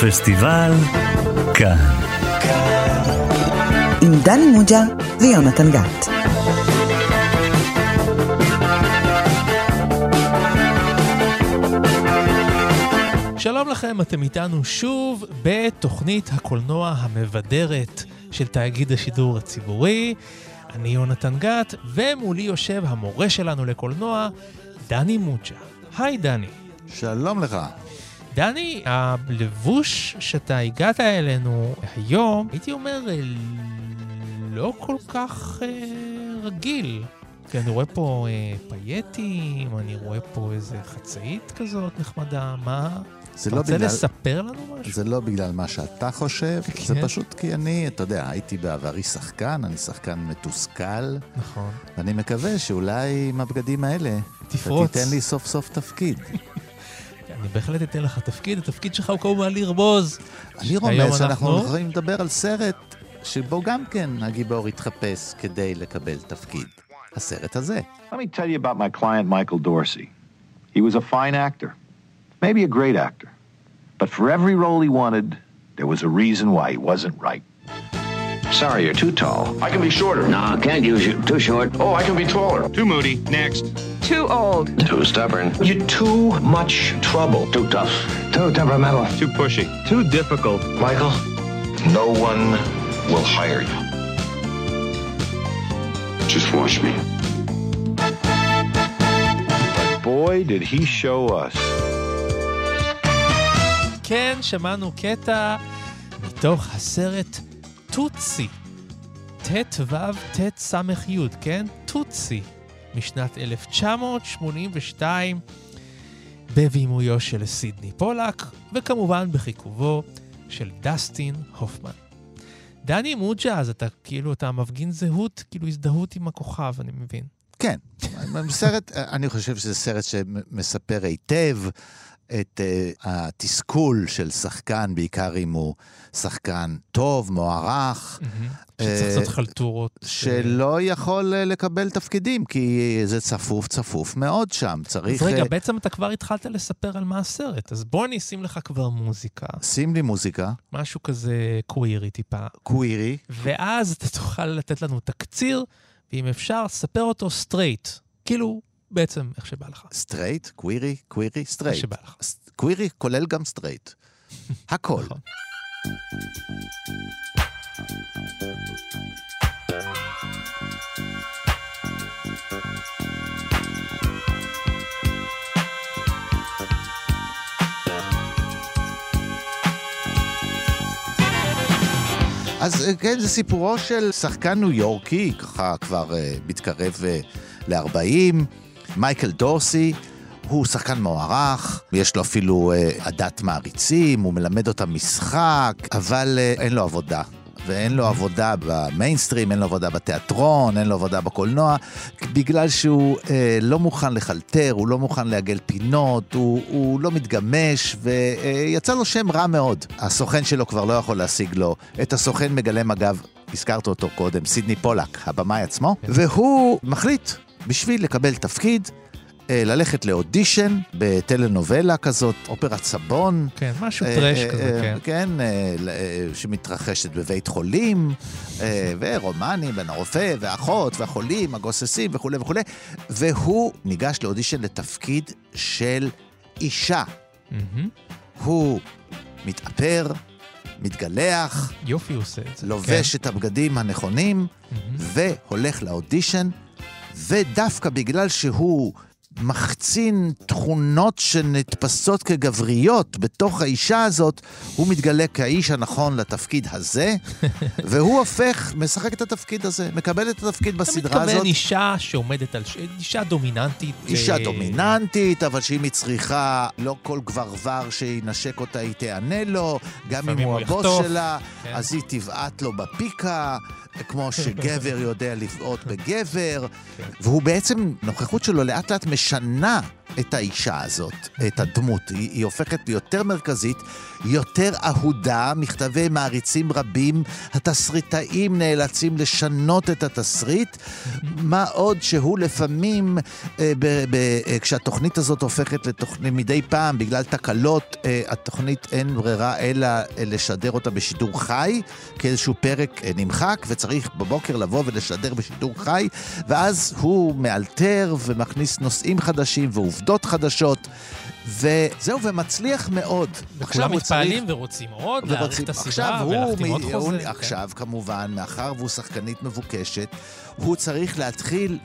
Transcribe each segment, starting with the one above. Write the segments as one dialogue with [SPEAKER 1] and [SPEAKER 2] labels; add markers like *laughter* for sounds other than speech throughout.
[SPEAKER 1] פסטיבל כאן.
[SPEAKER 2] עם דני מוג'ה ויונתן גת.
[SPEAKER 3] שלום לכם, אתם איתנו שוב בתוכנית הקולנוע המבדרת של תאגיד השידור הציבורי. אני יונתן גת, ומולי יושב המורה שלנו לקולנוע, דני מוג'ה. היי דני.
[SPEAKER 4] שלום לך.
[SPEAKER 3] דני, הלבוש שאתה הגעת אלינו היום, הייתי אומר, לא כל כך אה, רגיל. כי אני רואה פה אה, פייטים, אני רואה פה איזה חצאית כזאת נחמדה, מה?
[SPEAKER 4] זה
[SPEAKER 3] אתה
[SPEAKER 4] לא
[SPEAKER 3] רוצה
[SPEAKER 4] בגלל...
[SPEAKER 3] לספר לנו משהו?
[SPEAKER 4] זה לא בגלל מה שאתה חושב,
[SPEAKER 3] כן.
[SPEAKER 4] זה פשוט כי אני, אתה יודע, הייתי בעברי שחקן, אני שחקן מתוסכל,
[SPEAKER 3] נכון.
[SPEAKER 4] ואני מקווה שאולי עם הבגדים האלה,
[SPEAKER 3] תפרוץ.
[SPEAKER 4] אתה תיתן לי סוף סוף תפקיד. *laughs*
[SPEAKER 3] אני בהחלט אתן לך תפקיד, התפקיד שלך הוא כמובן לרמוז.
[SPEAKER 4] אני רומז שאנחנו
[SPEAKER 3] אנחנו-
[SPEAKER 4] יכולים לדבר על סרט שבו גם כן הגיבור התחפש כדי לקבל תפקיד. הסרט הזה.
[SPEAKER 5] Let me tell you about my client, Michael Dorsey. He was a fine actor, maybe a great actor. But for every role he wanted, there was a reason why he wasn't right. Sorry, you're too tall.
[SPEAKER 6] I can be shorter.
[SPEAKER 7] No, can't use you. Too short.
[SPEAKER 6] Oh, I can be taller. Too moody. Next.
[SPEAKER 8] Too old.
[SPEAKER 7] Too stubborn.
[SPEAKER 6] You're too much trouble.
[SPEAKER 7] Too tough. Too temperamental.
[SPEAKER 6] Too pushy. Too difficult.
[SPEAKER 7] Michael?
[SPEAKER 6] No one will hire you. Just watch me.
[SPEAKER 5] Boy, did he show us.
[SPEAKER 3] כן, שמענו קטע מתוך הסרט טוצי. ט"ו ט"ס"י, כן? טוצי, משנת 1982, בבימויו של סידני פולק, וכמובן בחיכובו של דסטין הופמן. דני מוג'ה, אז אתה כאילו, אתה מפגין זהות, כאילו הזדהות עם הכוכב, אני מבין.
[SPEAKER 4] כן, *laughs* סרט, אני חושב שזה סרט שמספר היטב את אה, התסכול של שחקן, בעיקר אם הוא שחקן טוב, מוערך.
[SPEAKER 3] שצריך
[SPEAKER 4] אה,
[SPEAKER 3] לעשות חלטורות.
[SPEAKER 4] שלא יכול אה, לקבל תפקידים, כי זה צפוף צפוף מאוד שם. צריך...
[SPEAKER 3] אז רגע,
[SPEAKER 4] אה,
[SPEAKER 3] בעצם אתה כבר התחלת לספר על מה הסרט, אז בוא אני אשים לך כבר מוזיקה,
[SPEAKER 4] שים לי מוזיקה,
[SPEAKER 3] משהו כזה קווירי טיפה,
[SPEAKER 4] קווירי.
[SPEAKER 3] ואז אתה תוכל לתת לנו תקציר, ואם אפשר, ספר אותו סטרייט. כאילו, בעצם איך שבא לך.
[SPEAKER 4] סטרייט, קווירי, קווירי,
[SPEAKER 3] איך
[SPEAKER 4] סטרייט.
[SPEAKER 3] שבא לך.
[SPEAKER 4] קווירי כולל גם סטרייט. *laughs* הכל.
[SPEAKER 3] נכון.
[SPEAKER 4] אז אה, כן, זה סיפורו של שחקן ניו יורקי, ככה כבר אה, מתקרב אה, ל-40, מייקל דורסי. הוא שחקן מוערך, יש לו אפילו אה, עדת מעריצים, הוא מלמד אותם משחק, אבל אה, אין לו עבודה. ואין לו עבודה במיינסטרים, אין לו עבודה בתיאטרון, אין לו עבודה בקולנוע, בגלל שהוא אה, לא מוכן לחלטר, הוא לא מוכן לעגל פינות, הוא, הוא לא מתגמש, ויצא לו שם רע מאוד. הסוכן שלו כבר לא יכול להשיג לו. את הסוכן מגלם, אגב, הזכרת אותו קודם, סידני פולק, הבמאי עצמו, והוא מחליט, בשביל לקבל תפקיד, אה, ללכת לאודישן בטלנובלה כזאת, אופרת סבון.
[SPEAKER 3] כן, משהו
[SPEAKER 4] אה,
[SPEAKER 3] טרש
[SPEAKER 4] אה,
[SPEAKER 3] כזה, כן.
[SPEAKER 4] כן, שמתרחשת בבית חולים, אה, ורומני בין הרופא והאחות והחולים, הגוססים וכולי וכולי, והוא ניגש לאודישן לתפקיד של אישה. הוא מתאפר, מתגלח,
[SPEAKER 3] יופי עושה את זה.
[SPEAKER 4] לובש את הבגדים הנכונים,
[SPEAKER 3] כן.
[SPEAKER 4] והולך לאודישן, ודווקא בגלל שהוא מחצין תכונות שנתפסות כגבריות בתוך האישה הזאת, הוא מתגלה כאיש הנכון לתפקיד הזה, *laughs* והוא הופך, משחק את התפקיד הזה, מקבל את התפקיד
[SPEAKER 3] אתה
[SPEAKER 4] בסדרה הזאת.
[SPEAKER 3] מתכוון אישה שעומדת על... ש- אישה דומיננטית.
[SPEAKER 4] אישה
[SPEAKER 3] אה,
[SPEAKER 4] דומיננטית, אבל שאם היא צריכה, לא כל גברבר שינשק אותה היא תענה לו, גם אם הוא
[SPEAKER 3] הוא
[SPEAKER 4] הבוס
[SPEAKER 3] יחטוף,
[SPEAKER 4] שלה,
[SPEAKER 3] כן.
[SPEAKER 4] אז היא תבעט לו בפיקה, כמו שגבר יודע לבעוט בגבר. והוא בעצם, נוכחות שלו לאט לאט משנה את האישה הזאת, את הדמות. היא, היא הופכת ליותר מרכזית, יותר אהודה, מכתבי מעריצים רבים, התסריטאים נאלצים לשנות את התסריט, מה עוד שהוא לפעמים, אה, ב, ב, אה, כשהתוכנית הזאת הופכת לתוכנית מדי פעם, בגלל תקלות, אה, התוכנית אין ברירה אלא אה, לשדר אותה בשידור חי, כאיזשהו פרק אה, נמחק, וצריך בבוקר לבוא ולשדר בשידור חי, ואז הוא מאלתר ומכניס נושאים חדשים ועובדות חדשות. וזהו, ומצליח מאוד.
[SPEAKER 3] וכולם
[SPEAKER 4] הוא צריך-
[SPEAKER 3] מתפעלים ורוצים עוד,
[SPEAKER 4] ורוצים-
[SPEAKER 3] את הסדרה
[SPEAKER 4] עכשיו הוא,
[SPEAKER 3] ולהחתים עוד
[SPEAKER 4] הוא,
[SPEAKER 3] חוזה. כן.
[SPEAKER 4] עכשיו, כמובן, מאחר והוא שחקנית מבוקשת, הוא צריך להתחיל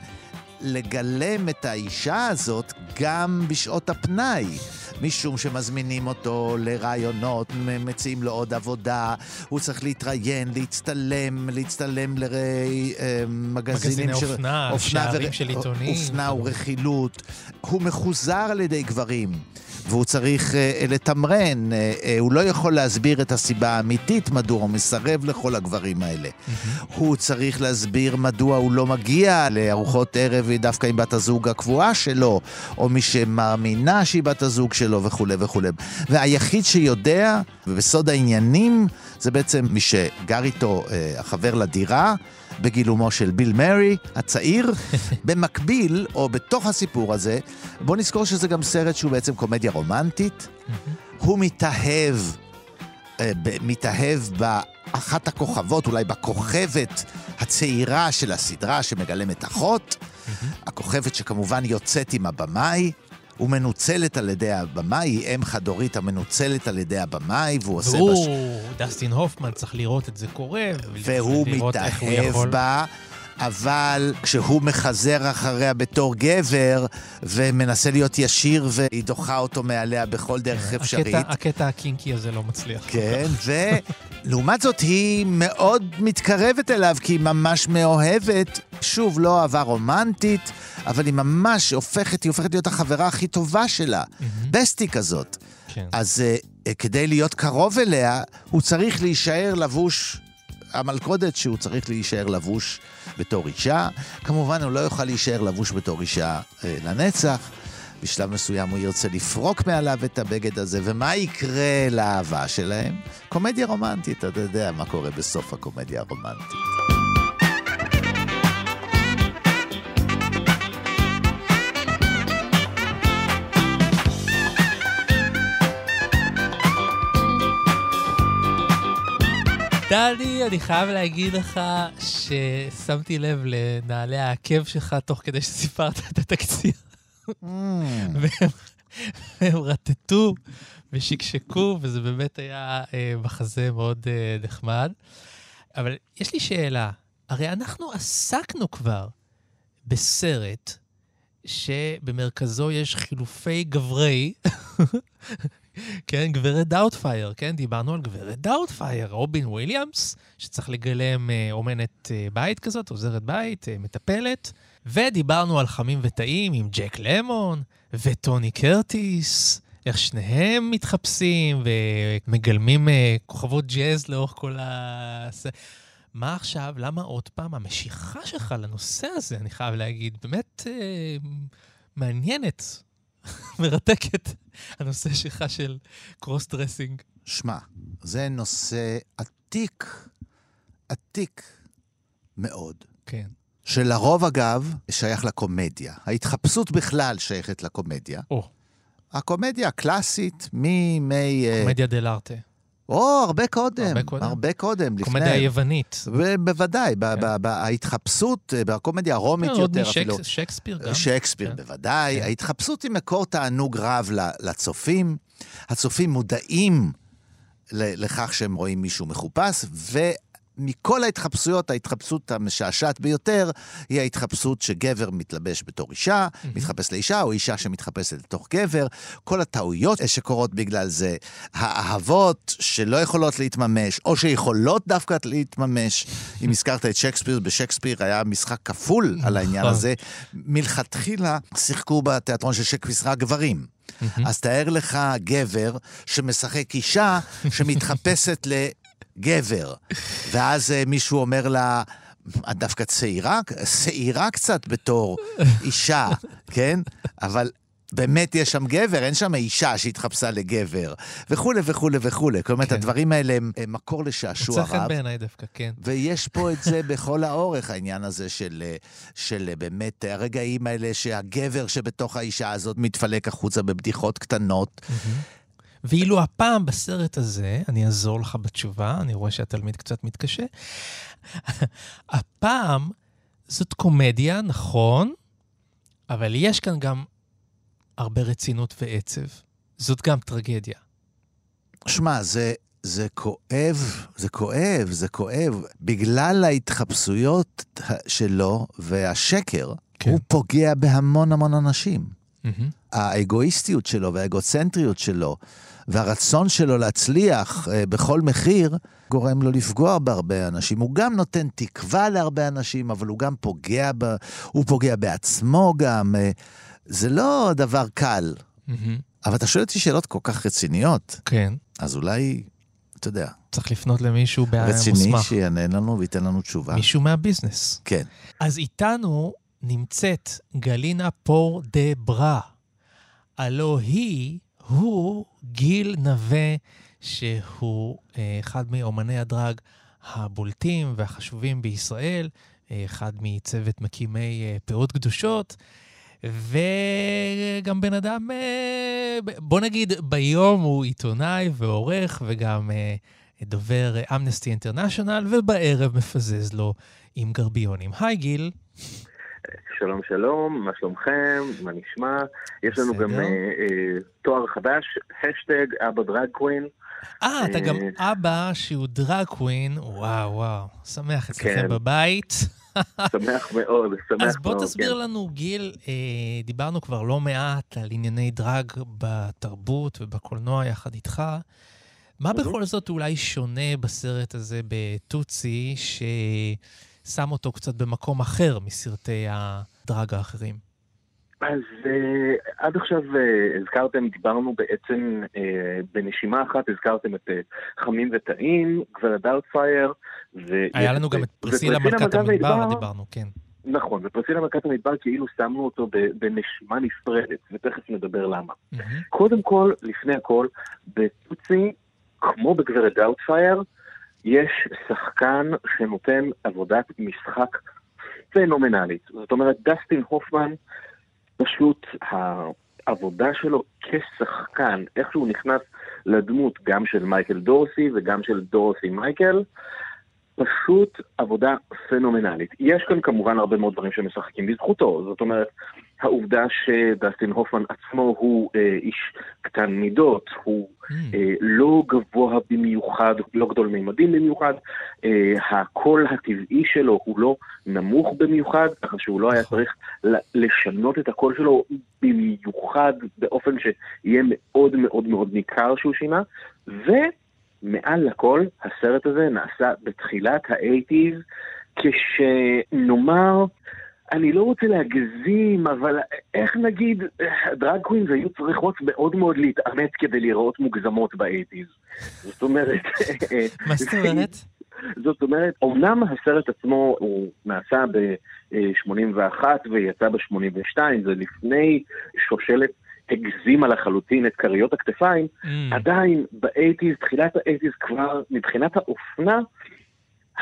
[SPEAKER 4] לגלם את האישה הזאת גם בשעות הפנאי. משום שמזמינים אותו לרעיונות, מציעים לו עוד עבודה, הוא צריך להתראיין, להצטלם, להצטלם למגזינים
[SPEAKER 3] מגזיני אופנה, שערים של עיתונים.
[SPEAKER 4] אופנה ורכילות. הוא מחוזר על ידי גברים. והוא צריך אה, לתמרן, אה, אה, הוא לא יכול להסביר את הסיבה האמיתית מדוע הוא מסרב לכל הגברים האלה. הוא צריך להסביר מדוע הוא לא מגיע לארוחות ערב דווקא עם בת הזוג הקבועה שלו, או מי שמאמינה שהיא בת הזוג שלו וכולי וכולי. והיחיד שיודע, ובסוד העניינים, זה בעצם מי שגר איתו, אה, החבר לדירה. בגילומו של ביל מרי הצעיר. *laughs* במקביל, או בתוך הסיפור הזה, בוא נזכור שזה גם סרט שהוא בעצם קומדיה רומנטית. הוא מתאהב, אה, ב- מתאהב באחת הכוכבות, אולי בכוכבת הצעירה של הסדרה שמגלמת אחות. הכוכבת שכמובן יוצאת עם הבמאי. ומנוצלת על ידי הבמאי, היא אם חד-הורית המנוצלת על ידי הבמאי, והוא עושה... בש...
[SPEAKER 3] והוא, דסטין הופמן, צריך לראות את זה קורה.
[SPEAKER 4] והוא מתאהב בה, אבל כשהוא מחזר אחריה בתור גבר, ומנסה להיות ישיר, והיא דוחה אותו מעליה בכל דרך אפשרית.
[SPEAKER 3] הקטע- הקטע הקינקי הזה לא מצליח.
[SPEAKER 4] כן, ולעומת זאת היא מאוד מתקרבת אליו, כי היא ממש מאוהבת. שוב, לא אהבה רומנטית, אבל היא ממש הופכת, היא הופכת להיות החברה הכי טובה שלה. בסטי כזאת.
[SPEAKER 3] כן.
[SPEAKER 4] אז uh, כדי להיות קרוב אליה, הוא צריך להישאר לבוש, המלכודת שהוא צריך להישאר לבוש בתור אישה. כמובן, הוא לא יוכל להישאר לבוש בתור אישה uh, לנצח. בשלב מסוים הוא ירצה לפרוק מעליו את הבגד הזה, ומה יקרה לאהבה שלהם? קומדיה רומנטית, אתה יודע מה קורה בסוף הקומדיה הרומנטית.
[SPEAKER 3] דני, אני חייב להגיד לך ששמתי לב לנעלי העקב שלך תוך כדי שסיפרת את התקציר. *laughs* והם והם רטטו ושקשקו, וזה באמת היה אה, מחזה מאוד אה, נחמד. אבל יש לי שאלה, הרי אנחנו עסקנו כבר בסרט שבמרכזו יש חילופי גברי, *laughs* כן, גברת דאוטפייר, כן, דיברנו על גברת דאוטפייר, רובין וויליאמס, שצריך לגלם אה, אומנת אה, בית כזאת, עוזרת בית, אה, מטפלת, ודיברנו על חמים וטעים עם ג'ק למון וטוני קרטיס. איך שניהם מתחפשים ומגלמים אה, כוכבות ג'אז לאורך כל ה... מה עכשיו? למה עוד פעם? המשיכה שלך לנושא הזה, אני חייב להגיד, באמת אה, מעניינת, *laughs* מרתקת, הנושא שלך של cross dressing.
[SPEAKER 4] שמע, זה נושא עתיק, עתיק מאוד.
[SPEAKER 3] כן.
[SPEAKER 4] שלרוב, אגב, שייך לקומדיה. ההתחפשות בכלל שייכת לקומדיה.
[SPEAKER 3] או,
[SPEAKER 4] הקומדיה הקלאסית מימי... אה,
[SPEAKER 3] קומדיה דל ארטה.
[SPEAKER 4] או, הרבה קודם.
[SPEAKER 3] הרבה קודם.
[SPEAKER 4] הרבה קודם, לפני.
[SPEAKER 3] קומדיה היוונית.
[SPEAKER 4] ב- בוודאי, ב-
[SPEAKER 3] כן.
[SPEAKER 4] ההתחפשות, אה, בקומדיה הרומית
[SPEAKER 3] עוד
[SPEAKER 4] יותר אפילו.
[SPEAKER 3] משקס- שייקספיר גם.
[SPEAKER 4] שייקספיר
[SPEAKER 3] כן.
[SPEAKER 4] בוודאי.
[SPEAKER 3] כן.
[SPEAKER 4] ההתחפשות היא מקור תענוג רב לצופים. הצופים מודעים לכך שהם רואים מישהו מחופש, ומכל ההתחפשויות, ההתחפשות המשעשעת ביותר היא ההתחפשות שגבר מתלבש בתור אישה, מתחפש לאישה, או אישה שמתחפשת לתוך גבר. כל הטעויות שקורות בגלל זה, האהבות שלא יכולות להתממש, או שיכולות דווקא להתממש. אם *laughs* הזכרת את שייקספיר, בשייקספיר היה משחק כפול על העניין
[SPEAKER 3] נכון.
[SPEAKER 4] הזה. מלכתחילה שיחקו בתיאטרון של שייקספיר גברים. אז תאר לך גבר שמשחק אישה שמתחפשת *laughs* לגבר. ואז אה, מישהו אומר לה, את דווקא צעירה? שעירה קצת בתור אישה, כן? אבל באמת יש שם גבר, אין שם אישה שהתחפשה לגבר, וכולי וכולי וכולי. כלומר,
[SPEAKER 3] כן.
[SPEAKER 4] הדברים האלה הם, הם מקור לשעשוע
[SPEAKER 3] מוצא חן
[SPEAKER 4] רב.
[SPEAKER 3] בעיניי דווקא, כן.
[SPEAKER 4] ויש פה את זה *laughs* בכל האורך, העניין הזה של, אה, של אה, באמת הרגעים האלה שהגבר שבתוך האישה הזאת מתפלק החוצה בבדיחות קטנות.
[SPEAKER 3] ואילו הפעם בסרט הזה, אני אעזור לך בתשובה, אני רואה שהתלמיד קצת מתקשה. *laughs* הפעם זאת קומדיה, נכון, אבל יש כאן גם הרבה רצינות ועצב. זאת גם טרגדיה.
[SPEAKER 4] שמע, זה, זה כואב, זה כואב, זה כואב. בגלל ההתחפשויות שלו והשקר,
[SPEAKER 3] כן.
[SPEAKER 4] הוא פוגע בהמון המון אנשים.
[SPEAKER 3] מהמם.
[SPEAKER 4] האגואיסטיות שלו והאגוצנטריות שלו והרצון שלו להצליח אה, בכל מחיר, גורם לו לפגוע בהרבה אנשים. הוא גם נותן תקווה להרבה אנשים, אבל הוא גם פוגע, ב... הוא פוגע בעצמו גם. אה, זה לא דבר קל.
[SPEAKER 3] מהמם.
[SPEAKER 4] אבל אתה שואל אותי שאלות כל כך רציניות,
[SPEAKER 3] כן.
[SPEAKER 4] אז אולי, אתה יודע,
[SPEAKER 3] צריך לפנות למישהו
[SPEAKER 4] רציני
[SPEAKER 3] מוסמך.
[SPEAKER 4] שיענה לנו וייתן לנו תשובה.
[SPEAKER 3] מישהו מהביזנס.
[SPEAKER 4] כן.
[SPEAKER 3] אז איתנו נמצאת גלינה פור דה ברה. הלו היא, הוא גיל נווה, שהוא אה, אחד מאומני הדרג הבולטים והחשובים בישראל, אה, אחד מצוות מקימי אה, פאות קדושות, וגם בן אדם, בוא נגיד, ביום הוא עיתונאי ועורך וגם דובר אמנסטי אינטרנשיונל, ובערב מפזז לו עם גרביונים. היי גיל.
[SPEAKER 8] שלום שלום, מה שלומכם? מה נשמע? יש לנו
[SPEAKER 3] בסדר.
[SPEAKER 8] גם אה, אה, תואר חדש, השטג אבא דרג קווין.
[SPEAKER 3] אה, אתה גם
[SPEAKER 8] אה,
[SPEAKER 3] אבא שהוא דרג קווין, וואו, וואו, שמח אצלכם
[SPEAKER 8] כן.
[SPEAKER 3] בבית. *laughs*
[SPEAKER 8] שמח מאוד, שמח מאוד.
[SPEAKER 3] אז בוא
[SPEAKER 8] כן.
[SPEAKER 3] תסביר לנו, גיל, אה, דיברנו כבר לא מעט על ענייני דרג בתרבות ובקולנוע יחד איתך. מה בכל זאת אולי שונה בסרט הזה בטוצי, ששם אותו קצת במקום אחר מסרטי הדרג האחרים?
[SPEAKER 8] אז אה, עד עכשיו אה, הזכרתם, דיברנו בעצם אה, בנשימה אחת, הזכרתם את אה, חמים וטעים, גברת דאוטפייר. ויש
[SPEAKER 3] היה לנו גם את פרסילה מלכת המדבר, דיברנו, כן.
[SPEAKER 8] נכון, ופרסילה מלכת המדבר כאילו שמנו אותו בנשימה נפרדת, ותכף נדבר למה.
[SPEAKER 3] מהמם.
[SPEAKER 8] קודם כל, לפני הכל, בטוטסי, כמו בגברת דאוטפייר, יש שחקן שנותן עבודת משחק פנומנלית. זאת אומרת, דסטין הופמן, פשוט העבודה שלו כשחקן, איך שהוא נכנס לדמות גם של מייקל דורסי וגם של דורסי מייקל, פשוט עבודה פנומנלית. יש כאן כמובן הרבה מאוד דברים שמשחקים בזכותו, זאת אומרת, העובדה שדסטין הופמן עצמו הוא אה, איש קטן מידות, הוא
[SPEAKER 3] Mm.
[SPEAKER 8] אה, לא גבוה במיוחד, לא גדול מימדים במיוחד, אה, הקול הטבעי שלו הוא לא נמוך במיוחד, ככה שהוא לא היה
[SPEAKER 3] נכון.
[SPEAKER 8] צריך לשנות את הקול שלו במיוחד באופן שיהיה מאוד מאוד מאוד ניכר שהוא שינה, ומעל לכל הסרט הזה נעשה בתחילת האייטיז, כשנאמר, אני לא רוצה להגזים, אבל איך נגיד, drag queens היו צריכות מאוד מאוד להתאמץ כדי להיראות מוגזמות באייטיז. זאת אומרת... *laughs*
[SPEAKER 3] מה זאת *laughs* אומרת?
[SPEAKER 8] זאת אומרת, אמנם הסרט עצמו הוא נעשה ב-81 ויצא ב-82, זה לפני שושלת הגזימה לחלוטין את כריות הכתפיים,
[SPEAKER 3] Mm.
[SPEAKER 8] עדיין באייטיז, תחילת האייטיז כבר, מבחינת האופנה,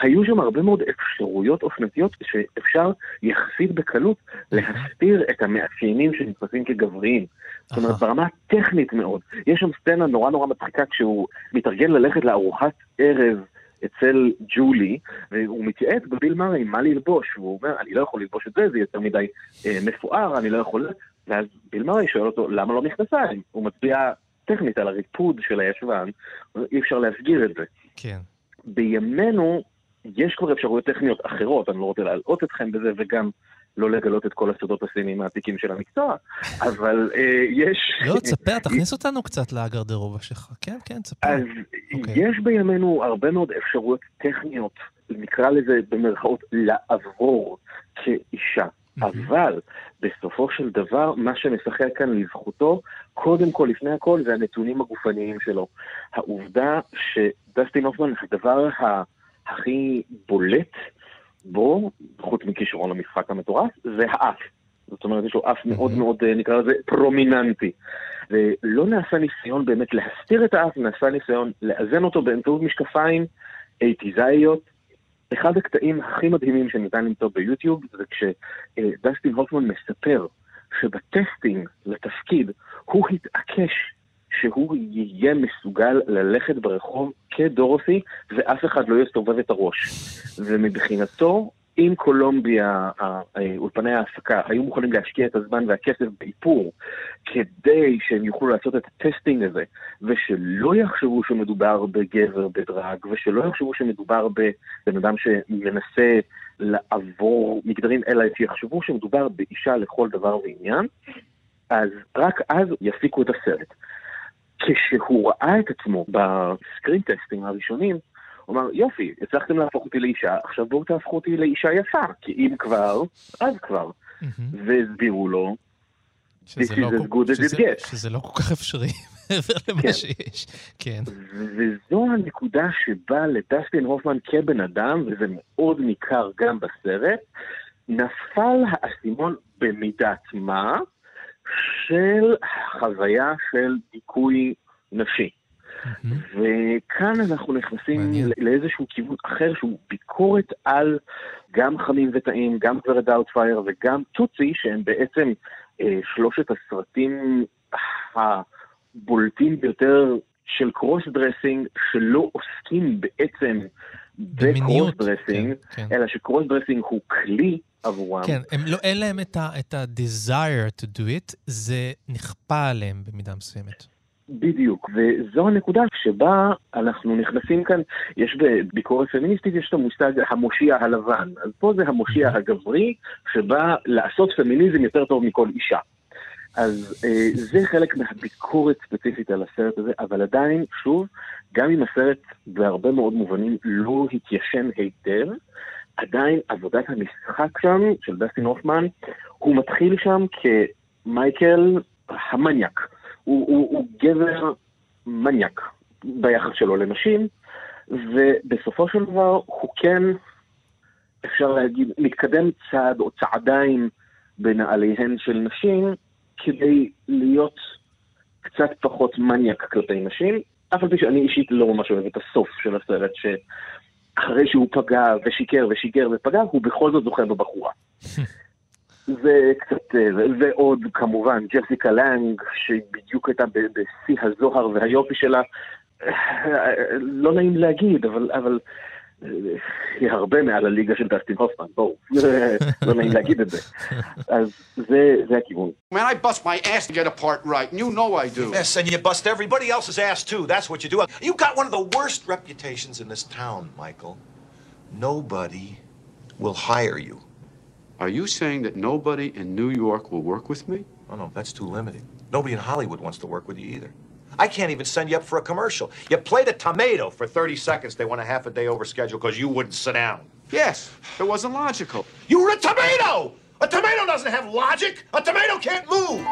[SPEAKER 8] היו שם הרבה מאוד אפשרויות אופנתיות שאפשר יחסית בקלות להסתיר את המאפיינים שנתפסים כגבריים. זאת אומרת. ברמה הטכנית מאוד. יש שם סצנה נורא נורא מצחיקה כשהוא מתארגן ללכת לארוחת ערב אצל ג'ולי, והוא מתייעץ בביל מרי מה ללבוש, והוא אומר, אני לא יכול ללבוש את זה, זה יותר מדי אה, מפואר, אני לא יכול... ואז ביל מרי שואל אותו, למה לא מכנסיים? הוא מצביע טכנית על הריפוד של הישבן, אי אפשר להסגיר את זה.
[SPEAKER 3] כן.
[SPEAKER 8] בימינו יש כבר אפשרויות טכניות אחרות, אני לא רוצה להלאות אתכם בזה וגם לא לגלות את כל הסודות הסיניים העתיקים של המקצוע, אבל אה, יש...
[SPEAKER 3] לא, תספר, תכניס אותנו קצת לגרדרובה שלך. כן, כן, תספר.
[SPEAKER 8] אז
[SPEAKER 3] אוקיי.
[SPEAKER 8] יש בימינו הרבה מאוד אפשרויות טכניות, נקרא לזה במרכאות לעבור כאישה. אבל בסופו של דבר, מה שמשחק כאן לזכותו, קודם כל, לפני הכל, זה הנתונים הגופניים שלו. העובדה שדסטין הופמן, הדבר ה- הכי בולט בו, חוץ מכישרון המשחק המטורף, זה האף. זאת אומרת, יש לו אף מאוד מאוד, אה, נקרא לזה, פרומיננטי. ולא נעשה ניסיון באמת להסתיר את האף, נעשה ניסיון לאזן אותו באמצעות משקפיים אייטיזאיות. אחד הקטעים הכי מדהימים שניתן למצוא ביוטיוב זה כשדסטין הופמן מספר שבטסטינג לתפקיד הוא התעקש שהוא יהיה מסוגל ללכת ברחוב כדורוסי ואף אחד לא יסתובב את הראש. ומבחינתו, אם קולומביה, אולפני ההפקה, היו מוכנים להשקיע את הזמן והכסף באיפור כדי שהם יוכלו לעשות את הטסטינג הזה, ושלא יחשבו שמדובר בגבר בדרג, ושלא יחשבו שמדובר בבן אדם שמנסה לעבור מגדרים, אלא שיחשבו שמדובר באישה לכל דבר ועניין, אז רק אז יפיקו את הסרט. כשהוא ראה את עצמו בסקרין טסטים הראשונים, הוא אמר, יופי, הצלחתם להפוך אותי לאישה, עכשיו בואו תהפכו אותי לאישה יפה, כי אם כבר, אז כבר. והסבירו לו,
[SPEAKER 3] לא כל-. שזה לא כל כך אפשרי *laughs* מעבר למה
[SPEAKER 8] כן.
[SPEAKER 3] שיש. כן.
[SPEAKER 8] וזו הנקודה שבה לדסטין הופמן כבן אדם, וזה מאוד ניכר גם בסרט, נפל האסימון במידת מה של חוויה של דיכוי נשי. וכאן אנחנו נכנסים
[SPEAKER 3] מעניין.
[SPEAKER 8] לאיזשהו כיוון אחר שהוא ביקורת על גם חמים וטעים, גם גברת דאוטפייר וגם טוטסי, שהם בעצם אה, שלושת הסרטים הבולטים ביותר של cross dressing, שלא עוסקים בעצם בקרוס דרסינג,
[SPEAKER 3] כן, כן.
[SPEAKER 8] אלא ש cross dressing הוא כלי עבורם.
[SPEAKER 3] כן, הם לא, אין להם את ה- את ה-desire to do it, זה נכפה עליהם במידה מסוימת.
[SPEAKER 8] בדיוק, וזו הנקודה שבה אנחנו נכנסים כאן, יש בביקורת פמיניסטית, יש את המושג המושיע הלבן, אז פה זה המושיע הגברי, שבא לעשות פמיניזם יותר טוב מכל אישה. אז אה, זה חלק מהביקורת ספציפית על הסרט הזה, אבל עדיין, שוב, גם אם הסרט בהרבה מאוד מובנים לא התיישן היטב, עדיין עבודת המשחק שם, של דסטין הופמן, הוא מתחיל שם כמייקל המניאק. הוא, הוא, הוא גבר מניאק ביחס שלו לנשים, ובסופו של דבר הוא כן, אפשר להגיד, מתקדם צעד או צעדיים בנעליהן של נשים, כדי להיות קצת פחות מניאק כלפי נשים, אף על פי שאני אישית לא ממש אוהב את הסוף של הסרט, שאחרי שהוא פגע ושיקר ושיגר ופגע, הוא בכל זאת זוכה בבחורה. *laughs* זה קצת, אה, ועוד כמובן ג'סיקה לנג, שבדיוק הייתה בשיא הזוהר והיופי שלה, אה, לא נעים להגיד, אבל, אבל אה, *laughs* היא הרבה מעל הליגה של דסטין הופמן, בואו, *laughs* לא נעים להגיד את זה. *laughs* אז זה, זה הכיוון.
[SPEAKER 9] Man, I bust my ass to get a part right, and you know I do.
[SPEAKER 10] Yes, and you bust everybody else's ass too. That's what you do. You got one of the worst reputations in this town, Michael. Nobody will hire you.
[SPEAKER 9] Are you saying that nobody in New York will work with me?
[SPEAKER 10] Oh no, that's too limited. Nobody in Hollywood wants to work with you either. I can't even send you up for a commercial. You played a tomato for 30 seconds. They went a half a day over schedule because you wouldn't sit down.
[SPEAKER 9] Yes, it wasn't logical.
[SPEAKER 10] You were a tomato! A tomato doesn't have logic. A tomato can't move.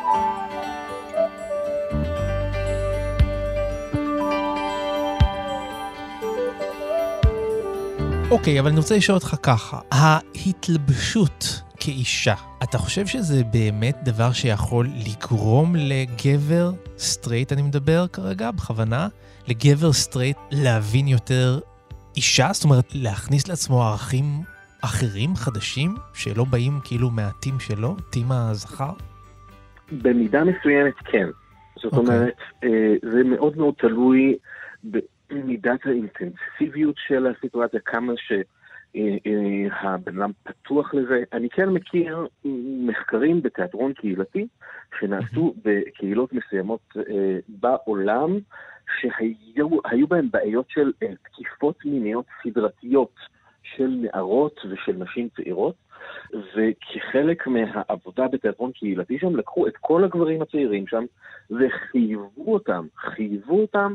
[SPEAKER 3] אוקיי, אבל אני רוצה לשאול אותך ככה, ההתלבשות כאישה, אתה חושב שזה באמת דבר שיכול לגרום לגבר סטרייט, אני מדבר כרגע, בכוונה, לגבר סטרייט להבין יותר אישה? זאת אומרת, להכניס לעצמו ערכים אחרים, חדשים, שלא באים כאילו מה team שלו, team הזכר?
[SPEAKER 8] במידה מסוימת כן. זאת
[SPEAKER 3] אוקיי.
[SPEAKER 8] אומרת, אה, זה מאוד מאוד תלוי במידת האינטנסיביות של הסיטואציה, כמה שהבן אדם פתוח לזה. אני כן מכיר מחקרים בתיאטרון קהילתי שנעשו בקהילות מסוימות אה, בעולם, שהיו היו בהם בעיות של אה, תקיפות מיניות סדרתיות של נערות ושל נשים צעירות. וכחלק מהעבודה בתיאטרון קהילתי שם, לקחו את כל הגברים הצעירים שם וחייבו אותם, חייבו אותם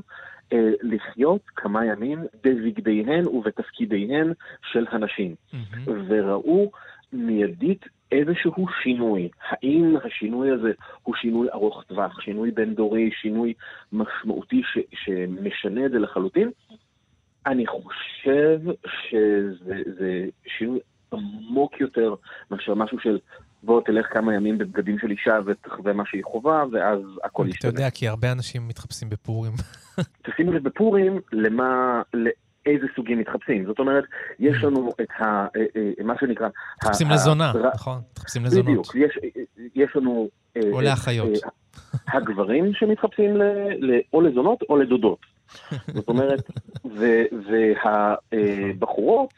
[SPEAKER 8] אה, לחיות כמה ימים בבגדיהן ובתפקידיהן של הנשים. וראו מיידית איזשהו שינוי. האם השינוי הזה הוא שינוי ארוך טווח, שינוי בין-דורי, שינוי משמעותי ש, שמשנה את זה לחלוטין? אני חושב שזה יותר מאשר משהו של בוא תלך כמה ימים בבגדים של אישה ותחווה מה שהיא חווה, ואז הכל
[SPEAKER 3] אתה
[SPEAKER 8] ישתנה.
[SPEAKER 3] יודע, כי הרבה אנשים מתחפשים בפורים. *laughs*
[SPEAKER 8] תשימו לב בפורים למה, לאיזה סוגים מתחפשים. זאת אומרת, יש לנו את ה... אה, אה, מה שנקרא...
[SPEAKER 3] מתחפשים לזונה, נכון? מתחפשים לזונות.
[SPEAKER 8] בדיוק, יש, יש לנו... אה,
[SPEAKER 3] או לאחיות.
[SPEAKER 8] הגברים שמתחפשים ל, ל, או לזונות או לדודות. *laughs* זאת אומרת, והבחורות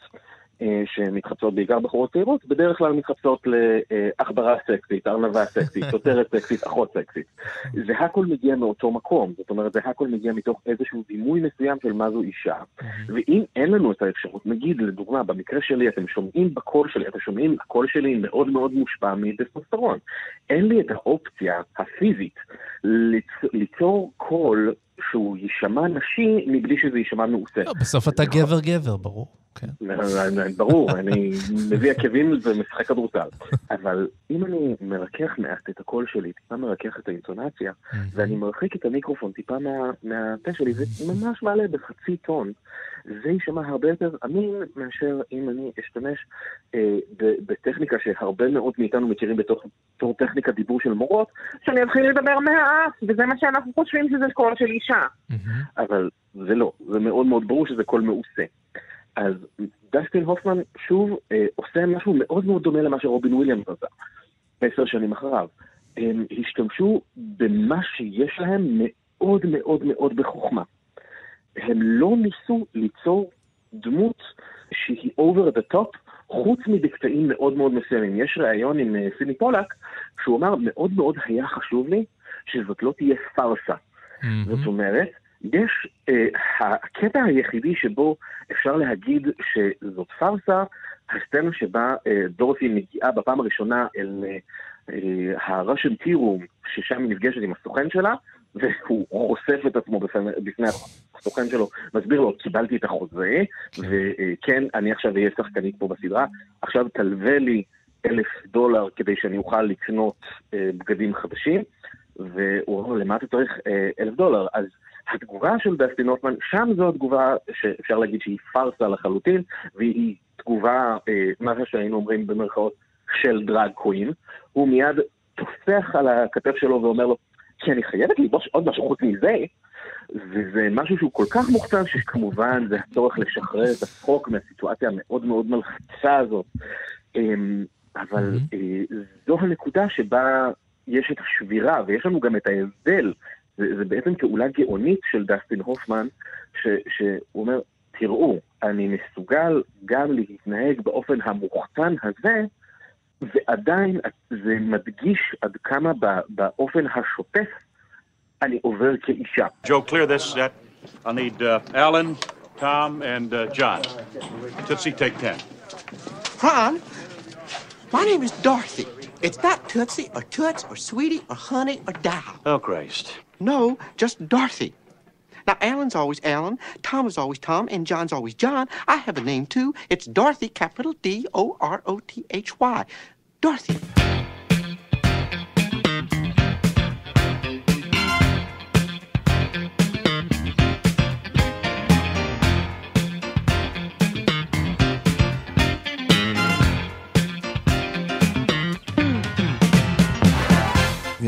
[SPEAKER 8] שמתחפשות, בעיקר בחורות צעירות, בדרך כלל מתחפשות לעכברה סקסית, ארנבה סקסית, *laughs* שוטרת סקסית, אחות סקסית. זה הכל מגיע מאותו מקום, זאת אומרת, זה הכל מגיע מתוך איזשהו דימוי מסוים של מה זו אישה. ואם אין לנו את האפשרות, נגיד, לדוגמה, במקרה שלי, אתם שומעים בקול שלי, אתם שומעים, הקול שלי מאוד מאוד מושפע מטסטוסטרון. אין לי את האופציה הפיזית ליצ- ליצור קול שהוא יישמע נשי מבלי שזה יישמע מעושה.
[SPEAKER 3] לא, בסוף אתה גבר-גבר, ברור. כן.
[SPEAKER 8] ברור, אני מביא עקבים ומשחק כדורסל. אבל אם אני מרכך מעט את הקול שלי, טיפה מרכך את האינטונציה, ואני מרחיק את המיקרופון טיפה מה- מהפה שלי, זה ממש מעלה בחצי טון. זה יישמע הרבה יותר אמין מאשר אם אני אשתמש אה, ב- בטכניקה שהרבה מאוד מאיתנו מכירים בתור טכניקה דיבור של מורות, שאני אתחיל לדבר מהאף, וזה מה שאנחנו חושבים שזה קול של אישה. אבל זה לא, זה מאוד מאוד ברור שזה קול מעושה. אז דסטין הופמן שוב אה, עושה משהו מאוד מאוד דומה למה שרובין וויליאמס עשה, עשר שנים אחריו. הם השתמשו במה שיש להם מאוד מאוד מאוד בחוכמה. הם לא ניסו ליצור דמות שהיא over the top, חוץ מבקטעים מאוד מאוד מסוימים. יש ראיון עם אה, סידני פולאק, שהוא אמר, מאוד מאוד היה חשוב לי שזאת לא תהיה פארסה. זאת אומרת, יש, אה, הקטע היחידי שבו אפשר להגיד שזאת פארסה, הסצנה שבה אה, דורסי מגיעה בפעם הראשונה אל אה, אה, tea room, ששם היא נפגשת עם הסוכן שלה, והוא חושף את עצמו בפני, בפני הסוכן שלו, מסביר לו, קיבלתי את החוזה, וכן, אני עכשיו אהיה שחקנית פה בסדרה, עכשיו תלווה לי אלף דולר כדי שאני אוכל לקנות אה, בגדים חדשים, והוא אומר, למה אתה צריך אה, אלף דולר? אז התגובה של דסטין הופמן, שם זו התגובה שאפשר להגיד שהיא פארסה לחלוטין, והיא תגובה, אה, מה שהיינו אומרים במרכאות, של דרג קווין. הוא מיד טופח על הכתף שלו ואומר לו, כי אני חייבת ללבוש עוד משהו חוץ מזה, וזה משהו שהוא כל כך מוחצן, שכמובן זה הצורך לשחרר את הצחוק מהסיטואציה המאוד מאוד מלחיצה הזאת. אמ, אבל אה, זו הנקודה שבה יש את השבירה, ויש לנו גם את ההבדל. זה, זה בעצם פעולה גאונית של דסטין הופמן, ש, שהוא אומר, תראו, אני מסוגל גם להתנהג באופן המוחצן הזה, ועדיין זה מדגיש עד כמה באופן השוטף אני עובר כאישה.
[SPEAKER 11] Joe, clear this set. I'll need uh, Alan, Tom, and uh, John. Tootsie, take 10.
[SPEAKER 12] Ron, my name is Dorothy. It's not Tootsie or Toots or Sweetie or Honey or Dow.
[SPEAKER 11] Oh, Christ.
[SPEAKER 12] No, just Dorothy. Now, Alan's always Alan, Tom is always Tom, and John's always John. I have a name too. It's Dorothy, capital D O R O T H Y. Dorothy.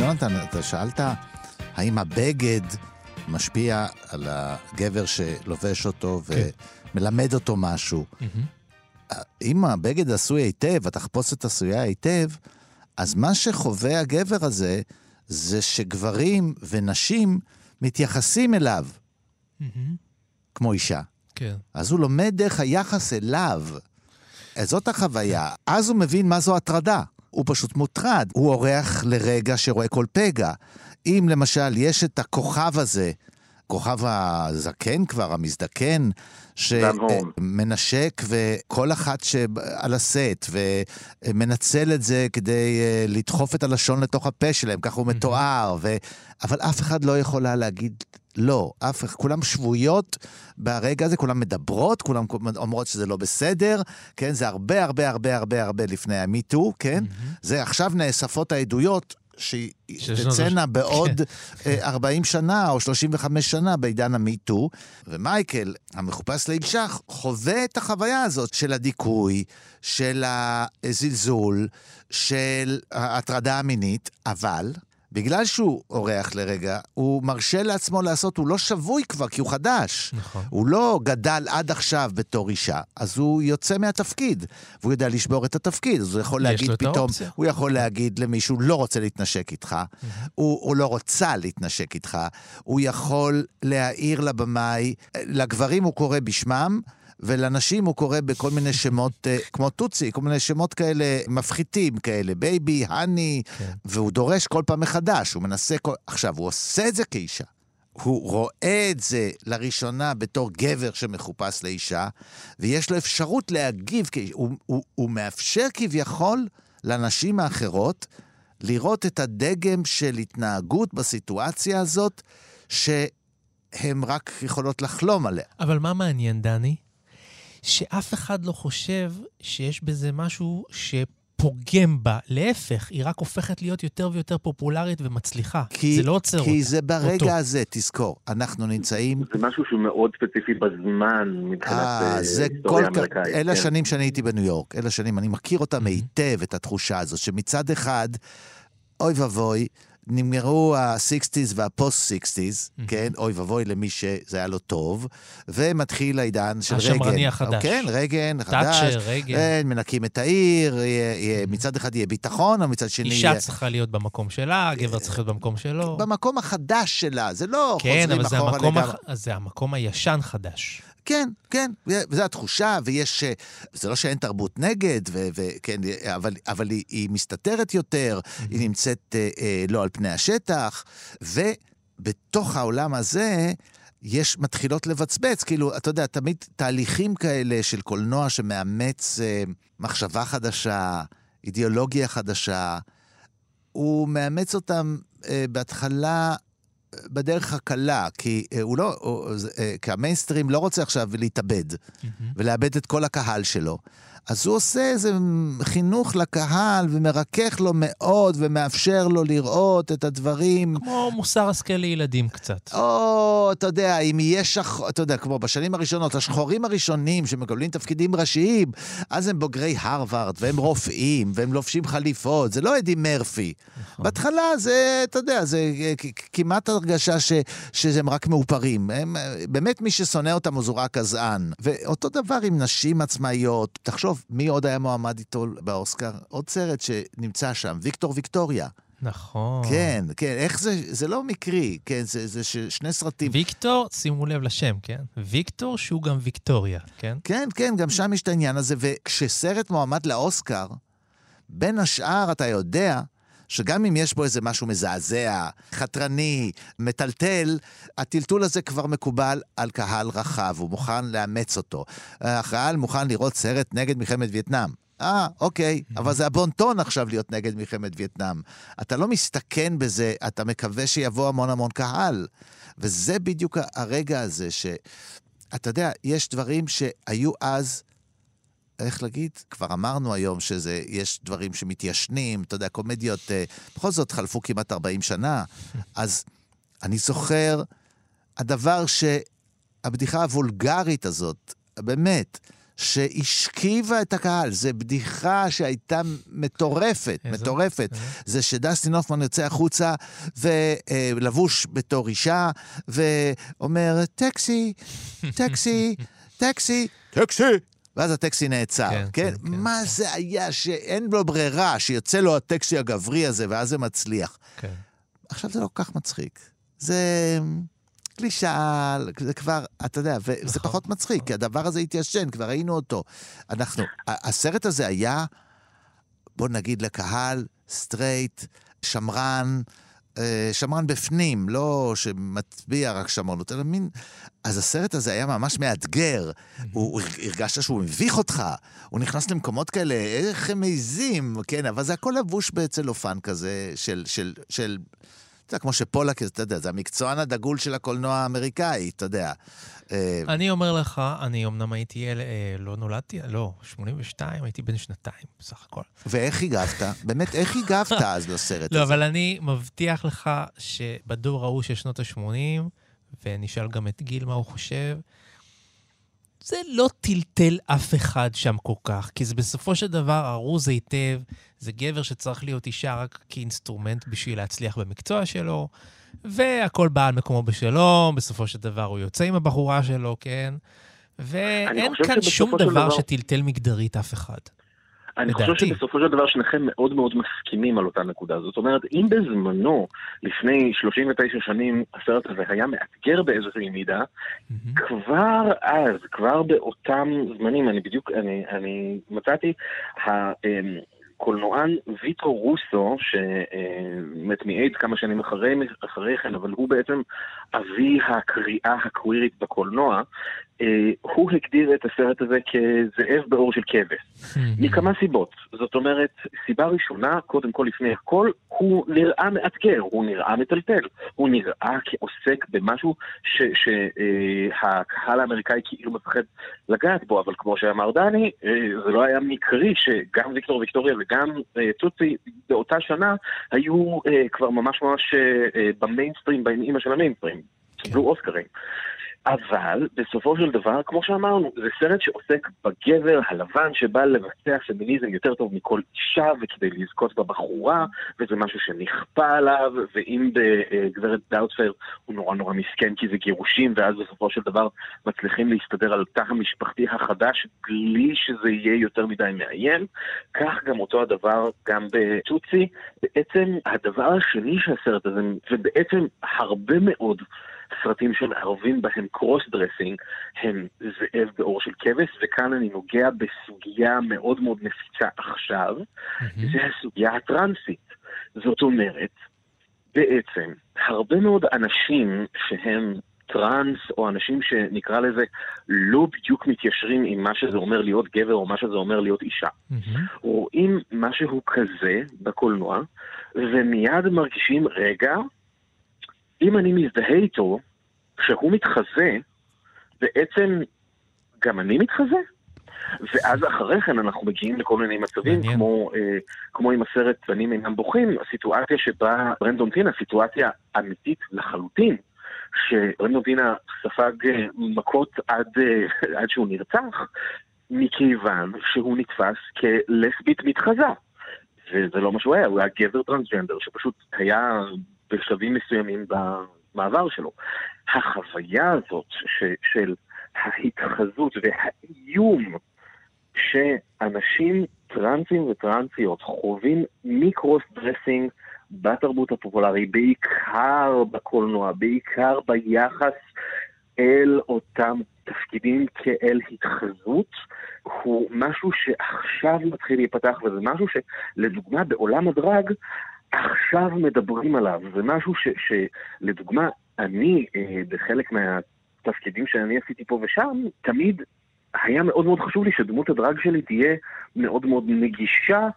[SPEAKER 4] יונתן, אתה שאלת האם הבגד משפיע על הגבר שלובש אותו ומלמד אותו משהו. אם הבגד עשוי היטב, התחפושת עשויה היטב, אז מה שחווה הגבר הזה, זה שגברים ונשים מתייחסים אליו כמו אישה.
[SPEAKER 3] כן.
[SPEAKER 4] אז הוא לומד דרך היחס אליו. זאת החוויה. אז הוא מבין מה זו הטרדה. הוא פשוט מוטרד. הוא אורח לרגע שרואה כל פגע. אם למשל יש את הכוכב הזה, כוכב הזקן כבר, המזדקן, שמנשק וכל אחת שעל הסט ומנצל את זה כדי אה, לדחוף את הלשון לתוך הפה שלהם, ככה הוא מתואר, ו... אבל אף אחד לא יכולה להגיד לא, אף אחד, כולם שבויות ברגע הזה, כולם מדברות, כולם אומרות שזה לא בסדר, כן? זה הרבה הרבה הרבה הרבה הרבה לפני המיטו, כן? Mm-hmm. זה עכשיו נאספות העדויות שתצאנה בעוד אה, 40 שנה או 35 שנה בעידן המיטו. ומייקל, המחופש לאישה, חווה את החוויה הזאת של הדיכוי, של הזלזול, של ההטרדה המינית, אבל... בגלל שהוא אורח לרגע, הוא מרשה לעצמו לעשות, הוא לא שבוי כבר, כי הוא חדש.
[SPEAKER 3] נכון.
[SPEAKER 4] הוא לא גדל עד עכשיו בתור אישה, אז הוא יוצא מהתפקיד, והוא יודע לשבור את התפקיד, אז הוא יכול להגיד פתאום,
[SPEAKER 3] האופציה.
[SPEAKER 4] הוא יכול להגיד למישהו, לא רוצה להתנשק איתך, הוא, הוא לא רוצה להתנשק איתך, הוא יכול להעיר לבמאי, לגברים הוא קורא בשמם, ולנשים הוא קורא בכל מיני שמות, אה, כמו טוטסי, כל מיני שמות כאלה מפחיתים כאלה, baby, honey,
[SPEAKER 3] כן.
[SPEAKER 4] והוא דורש כל פעם מחדש, הוא מנסה כל... עכשיו, הוא עושה את זה כאישה. הוא רואה את זה לראשונה בתור גבר שמחופש לאישה, ויש לו אפשרות להגיב. הוא, הוא, הוא מאפשר כביכול לנשים האחרות לראות את הדגם של התנהגות בסיטואציה הזאת, שהן רק יכולות לחלום עליה.
[SPEAKER 3] אבל מה מעניין, דני? שאף אחד לא חושב שיש בזה משהו שפוגם בה. להפך, היא רק הופכת להיות יותר ויותר פופולרית ומצליחה.
[SPEAKER 4] כי,
[SPEAKER 3] זה לא עוצר אותה.
[SPEAKER 4] כי זה ברגע
[SPEAKER 3] אותו.
[SPEAKER 4] הזה, תזכור, אנחנו נמצאים...
[SPEAKER 8] זה משהו שהוא מאוד ספציפי בזמן מבחינת
[SPEAKER 4] אה,
[SPEAKER 8] אה,
[SPEAKER 4] זה כל
[SPEAKER 8] היסטוריה
[SPEAKER 4] כך...
[SPEAKER 8] אמריקאית.
[SPEAKER 4] אלה
[SPEAKER 8] כן.
[SPEAKER 4] השנים שאני הייתי בניו יורק, אלה השנים, אני מכיר אותם היטב, את התחושה הזאת, שמצד אחד, אוי ואבוי, נגמרו ה-60's וה-post-60's, כן? אוי ואבוי למי שזה היה לו טוב, ומתחיל העידן של רייגן.
[SPEAKER 3] השמרני החדש.
[SPEAKER 4] כן, רייגן, חדש.
[SPEAKER 3] תאצ'ר, רייגן.
[SPEAKER 4] כן, מנקים את העיר, יהיה- יהיה- מצד אחד יהיה ביטחון, אבל מצד שני
[SPEAKER 3] אישה
[SPEAKER 4] יהיה...
[SPEAKER 3] צריכה להיות במקום שלה, גבר צריך להיות במקום שלו.
[SPEAKER 4] במקום החדש שלה, זה לא
[SPEAKER 3] כן,
[SPEAKER 4] חוזרים
[SPEAKER 3] אבל
[SPEAKER 4] אחורה לגמרי.
[SPEAKER 3] הח... זה המקום הישן חדש.
[SPEAKER 4] כן, כן, וזו התחושה, ויש... אה, זה לא שאין תרבות נגד, וכן, אבל, אבל היא, היא מסתתרת יותר, היא נמצאת אה, אה, לא על פני השטח, ובתוך העולם הזה... יש, מתחילות לבצבץ, כאילו, אתה יודע, תמיד תהליכים כאלה של קולנוע שמאמץ אה, מחשבה חדשה, אידיאולוגיה חדשה, הוא מאמץ אותם אה, בהתחלה בדרך הקלה, כי אה, הוא לא, הוא, זה, אה, כי המיינסטרים לא רוצה עכשיו להתאבד ולאבד את כל הקהל שלו. אז הוא עושה איזה חינוך לקהל ומרכך לו מאוד ומאפשר לו לראות את הדברים.
[SPEAKER 3] כמו מוסר השכל לילדים קצת.
[SPEAKER 4] או, אתה יודע, אם יהיה שחור, אתה יודע, כמו בשנים הראשונות, השחורים הראשונים שמקבלים תפקידים ראשיים, אז הם בוגרי הרווארד, והם רופאים, והם לובשים חליפות, זה לא אדי מרפי. בהתחלה זה, אתה יודע, זה כמעט הרגשה ש, שהם רק מאופרים. הם, באמת מי ששונא אותם הוא רק גזען. ואותו דבר עם נשים עצמאיות. תחשוב, מי עוד היה מועמד איתו באוסקר? עוד סרט שנמצא שם, ויקטור ויקטוריה.
[SPEAKER 3] נכון.
[SPEAKER 4] כן, כן, איך זה, זה לא מקרי, כן, זה, זה שני סרטים.
[SPEAKER 3] ויקטור, שימו לב לשם, כן? ויקטור שהוא גם ויקטוריה, כן?
[SPEAKER 4] כן, כן, גם שם יש את העניין הזה, וכשסרט מועמד לאוסקר, בין השאר אתה יודע שגם אם יש בו איזה משהו מזעזע, חתרני, מטלטל, הטלטול הזה כבר מקובל על קהל רחב, הוא מוכן לאמץ אותו. הקהל מוכן לראות סרט נגד מלחמת וייטנאם. אה, אוקיי, אבל זה הבון-טון עכשיו להיות נגד מלחמת וייטנאם. אתה לא מסתכן בזה, אתה מקווה שיבוא המון המון קהל. וזה בדיוק הרגע הזה ש... אתה יודע, יש דברים שהיו אז, איך להגיד? כבר אמרנו היום שזה, יש דברים שמתיישנים, אתה יודע, קומדיות, אה, בכל זאת חלפו כמעט 40 שנה. *laughs* אז אני זוכר, הדבר ש... הבדיחה הוולגרית הזאת, באמת, שהשכיבה את הקהל, זו בדיחה שהייתה מטורפת,
[SPEAKER 3] איזו?
[SPEAKER 4] מטורפת. זה שדסטין הופמן יוצא החוצה ולבוש בתור אישה, ואומר, טקסי, taxi, *laughs* taxi, taxi. ואז הטקסי נעצר,
[SPEAKER 3] כן,
[SPEAKER 4] כן?
[SPEAKER 3] כן, כן,
[SPEAKER 4] מה זה היה שאין לו ברירה, שיוצא לו הטקסי הגברי הזה, ואז זה מצליח.
[SPEAKER 3] כן.
[SPEAKER 4] עכשיו זה לא כל כך מצחיק. זה קלישאה, זה כבר, אתה יודע, וזה
[SPEAKER 3] נכון,
[SPEAKER 4] פחות מצחיק, כי הדבר הזה התיישן, כבר ראינו אותו. אנחנו, הסרט הזה היה, בוא נגיד לקהל, סטרייט, שמרן, שמרן בפנים, לא שמצביע רק שמרנות, אלא מין... אז הסרט הזה היה ממש מאתגר. הוא, הוא הרגשת שהוא מביך אותך, הוא נכנס למקומות כאלה, איך הם מעיזים, כן, אבל זה הכל לבוש בצלופן כזה של, של, של יודע, כמו שפולק, אתה יודע, זה המקצוען הדגול של הקולנוע האמריקאי, אתה יודע. אה,
[SPEAKER 3] אני אומר לך, אני אמנם הייתי אה, לא נולדתי, לא, 82, הייתי בן שנתיים בסך הכל.
[SPEAKER 4] ואיך הגבת? באמת, איך הגבת אז לסרט
[SPEAKER 3] לא,
[SPEAKER 4] הזה?
[SPEAKER 3] אבל אני מבטיח לך שבדור ההוא של שנות ה-80, ונשאל גם את גיל מה הוא חושב, זה לא טלטל אף אחד שם כל כך, כי זה בסופו של דבר ארוז היטב, זה גבר שצריך להיות אישה רק כאינסטרומנט בשביל להצליח במקצוע שלו, והכל בא על מקומו בשלום, בסופו של דבר הוא יוצא עם הבחורה שלו, כן? ואין
[SPEAKER 8] חושב
[SPEAKER 3] כאן שום דבר
[SPEAKER 8] דבר-
[SPEAKER 3] שטלטל מגדרית אף אחד.
[SPEAKER 8] אני חושב
[SPEAKER 3] לדעתי.
[SPEAKER 8] שבסופו של דבר שניכם מאוד מאוד מסכימים על אותה נקודה. זאת אומרת, אם בזמנו, לפני 39 שנים, הסרט הזה היה מאתגר באיזושהי מידה, כבר אז, כבר באותם זמנים, אני בדיוק, אני, אני מצאתי, הקולנוען ויטו רוסו, שמת מאיידס כמה שנים אחרי, אחרי כן, אבל הוא בעצם אבי הקריאה הקווירית בקולנוע, אה, הוא הגדיר את הסרט הזה כזאב בעור של כבש. מכמה סיבות. זאת אומרת, סיבה ראשונה, קודם כל לפני הכל, הוא נראה מאתגר, הוא נראה מטלטל, הוא נראה כעוסק במשהו שהקהל האמריקאי כאילו מפחד לגעת בו, אבל כמו שאמר דני, אה, זה לא היה מקרי שגם ויקטור ויקטוריה וגם אה, טוצי באותה שנה היו אה, כבר ממש ממש אה, אה, במיינסטרים, באימא של המיינסטרים, קיבלו אוסקרים. אבל בסופו של דבר, כמו שאמרנו, זה סרט שעוסק בגבר הלבן שבא לבצע פמיניזם יותר טוב מכל אישה וכדי לזכות בבחורה, וזה משהו שנכפה עליו, ואם בגברת דאוטפר הוא נורא נורא מסכן כי זה גירושים, ואז בסופו של דבר מצליחים להסתדר על תא המשפחתי החדש בלי שזה יהיה יותר מדי מאיים, כך גם אותו הדבר גם בטוצי. בעצם הדבר השני שהסרט הזה, ובעצם הרבה מאוד סרטים שמערבים בהם cross dressing הם זאב בעור של כבש, וכאן אני נוגע בסוגיה מאוד מאוד נפיצה עכשיו, זה הסוגיה הטרנסית. זאת אומרת, בעצם, הרבה מאוד אנשים שהם טראנס, או אנשים שנקרא לזה לא בדיוק מתיישרים עם מה שזה אומר להיות גבר או מה שזה אומר להיות אישה. רואים משהו כזה בקולנוע, ומיד מרגישים, רגע, אם אני מזדהה איתו, כשהוא מתחזה, בעצם גם אני מתחזה? ואז אחרי כן אנחנו מגיעים לכל מיני מצבים, כמו, אה, כמו עם הסרט בנים אינם בוכים, הסיטואציה שבה ברנדון טינה, סיטואציה אמיתית לחלוטין, שברנדון טינה ספג אה, מכות עד, אה, *laughs* עד שהוא נרצח, מכיוון שהוא נתפס כלסבית מתחזה. וזה לא מה שהוא היה, הוא היה גבר טרנסג'נדר שפשוט היה בשלבים מסוימים במעבר שלו. החוויה הזאת ש, של ההתחזות והאיום שאנשים טרנסים וטרנסיות חווים מ cross dressing בתרבות הפופולרית, בעיקר בקולנוע, בעיקר ביחס אל אותם תפקידים כאל התחזות, הוא משהו שעכשיו מתחיל להיפתח, וזה משהו שלדוגמה בעולם הדרג, עכשיו מדברים עליו. זה משהו ש, שלדוגמה, אני, אה, בחלק מהתפקידים שאני עשיתי פה ושם, תמיד היה מאוד מאוד חשוב לי שדמות הדרג שלי תהיה מאוד מאוד נגישה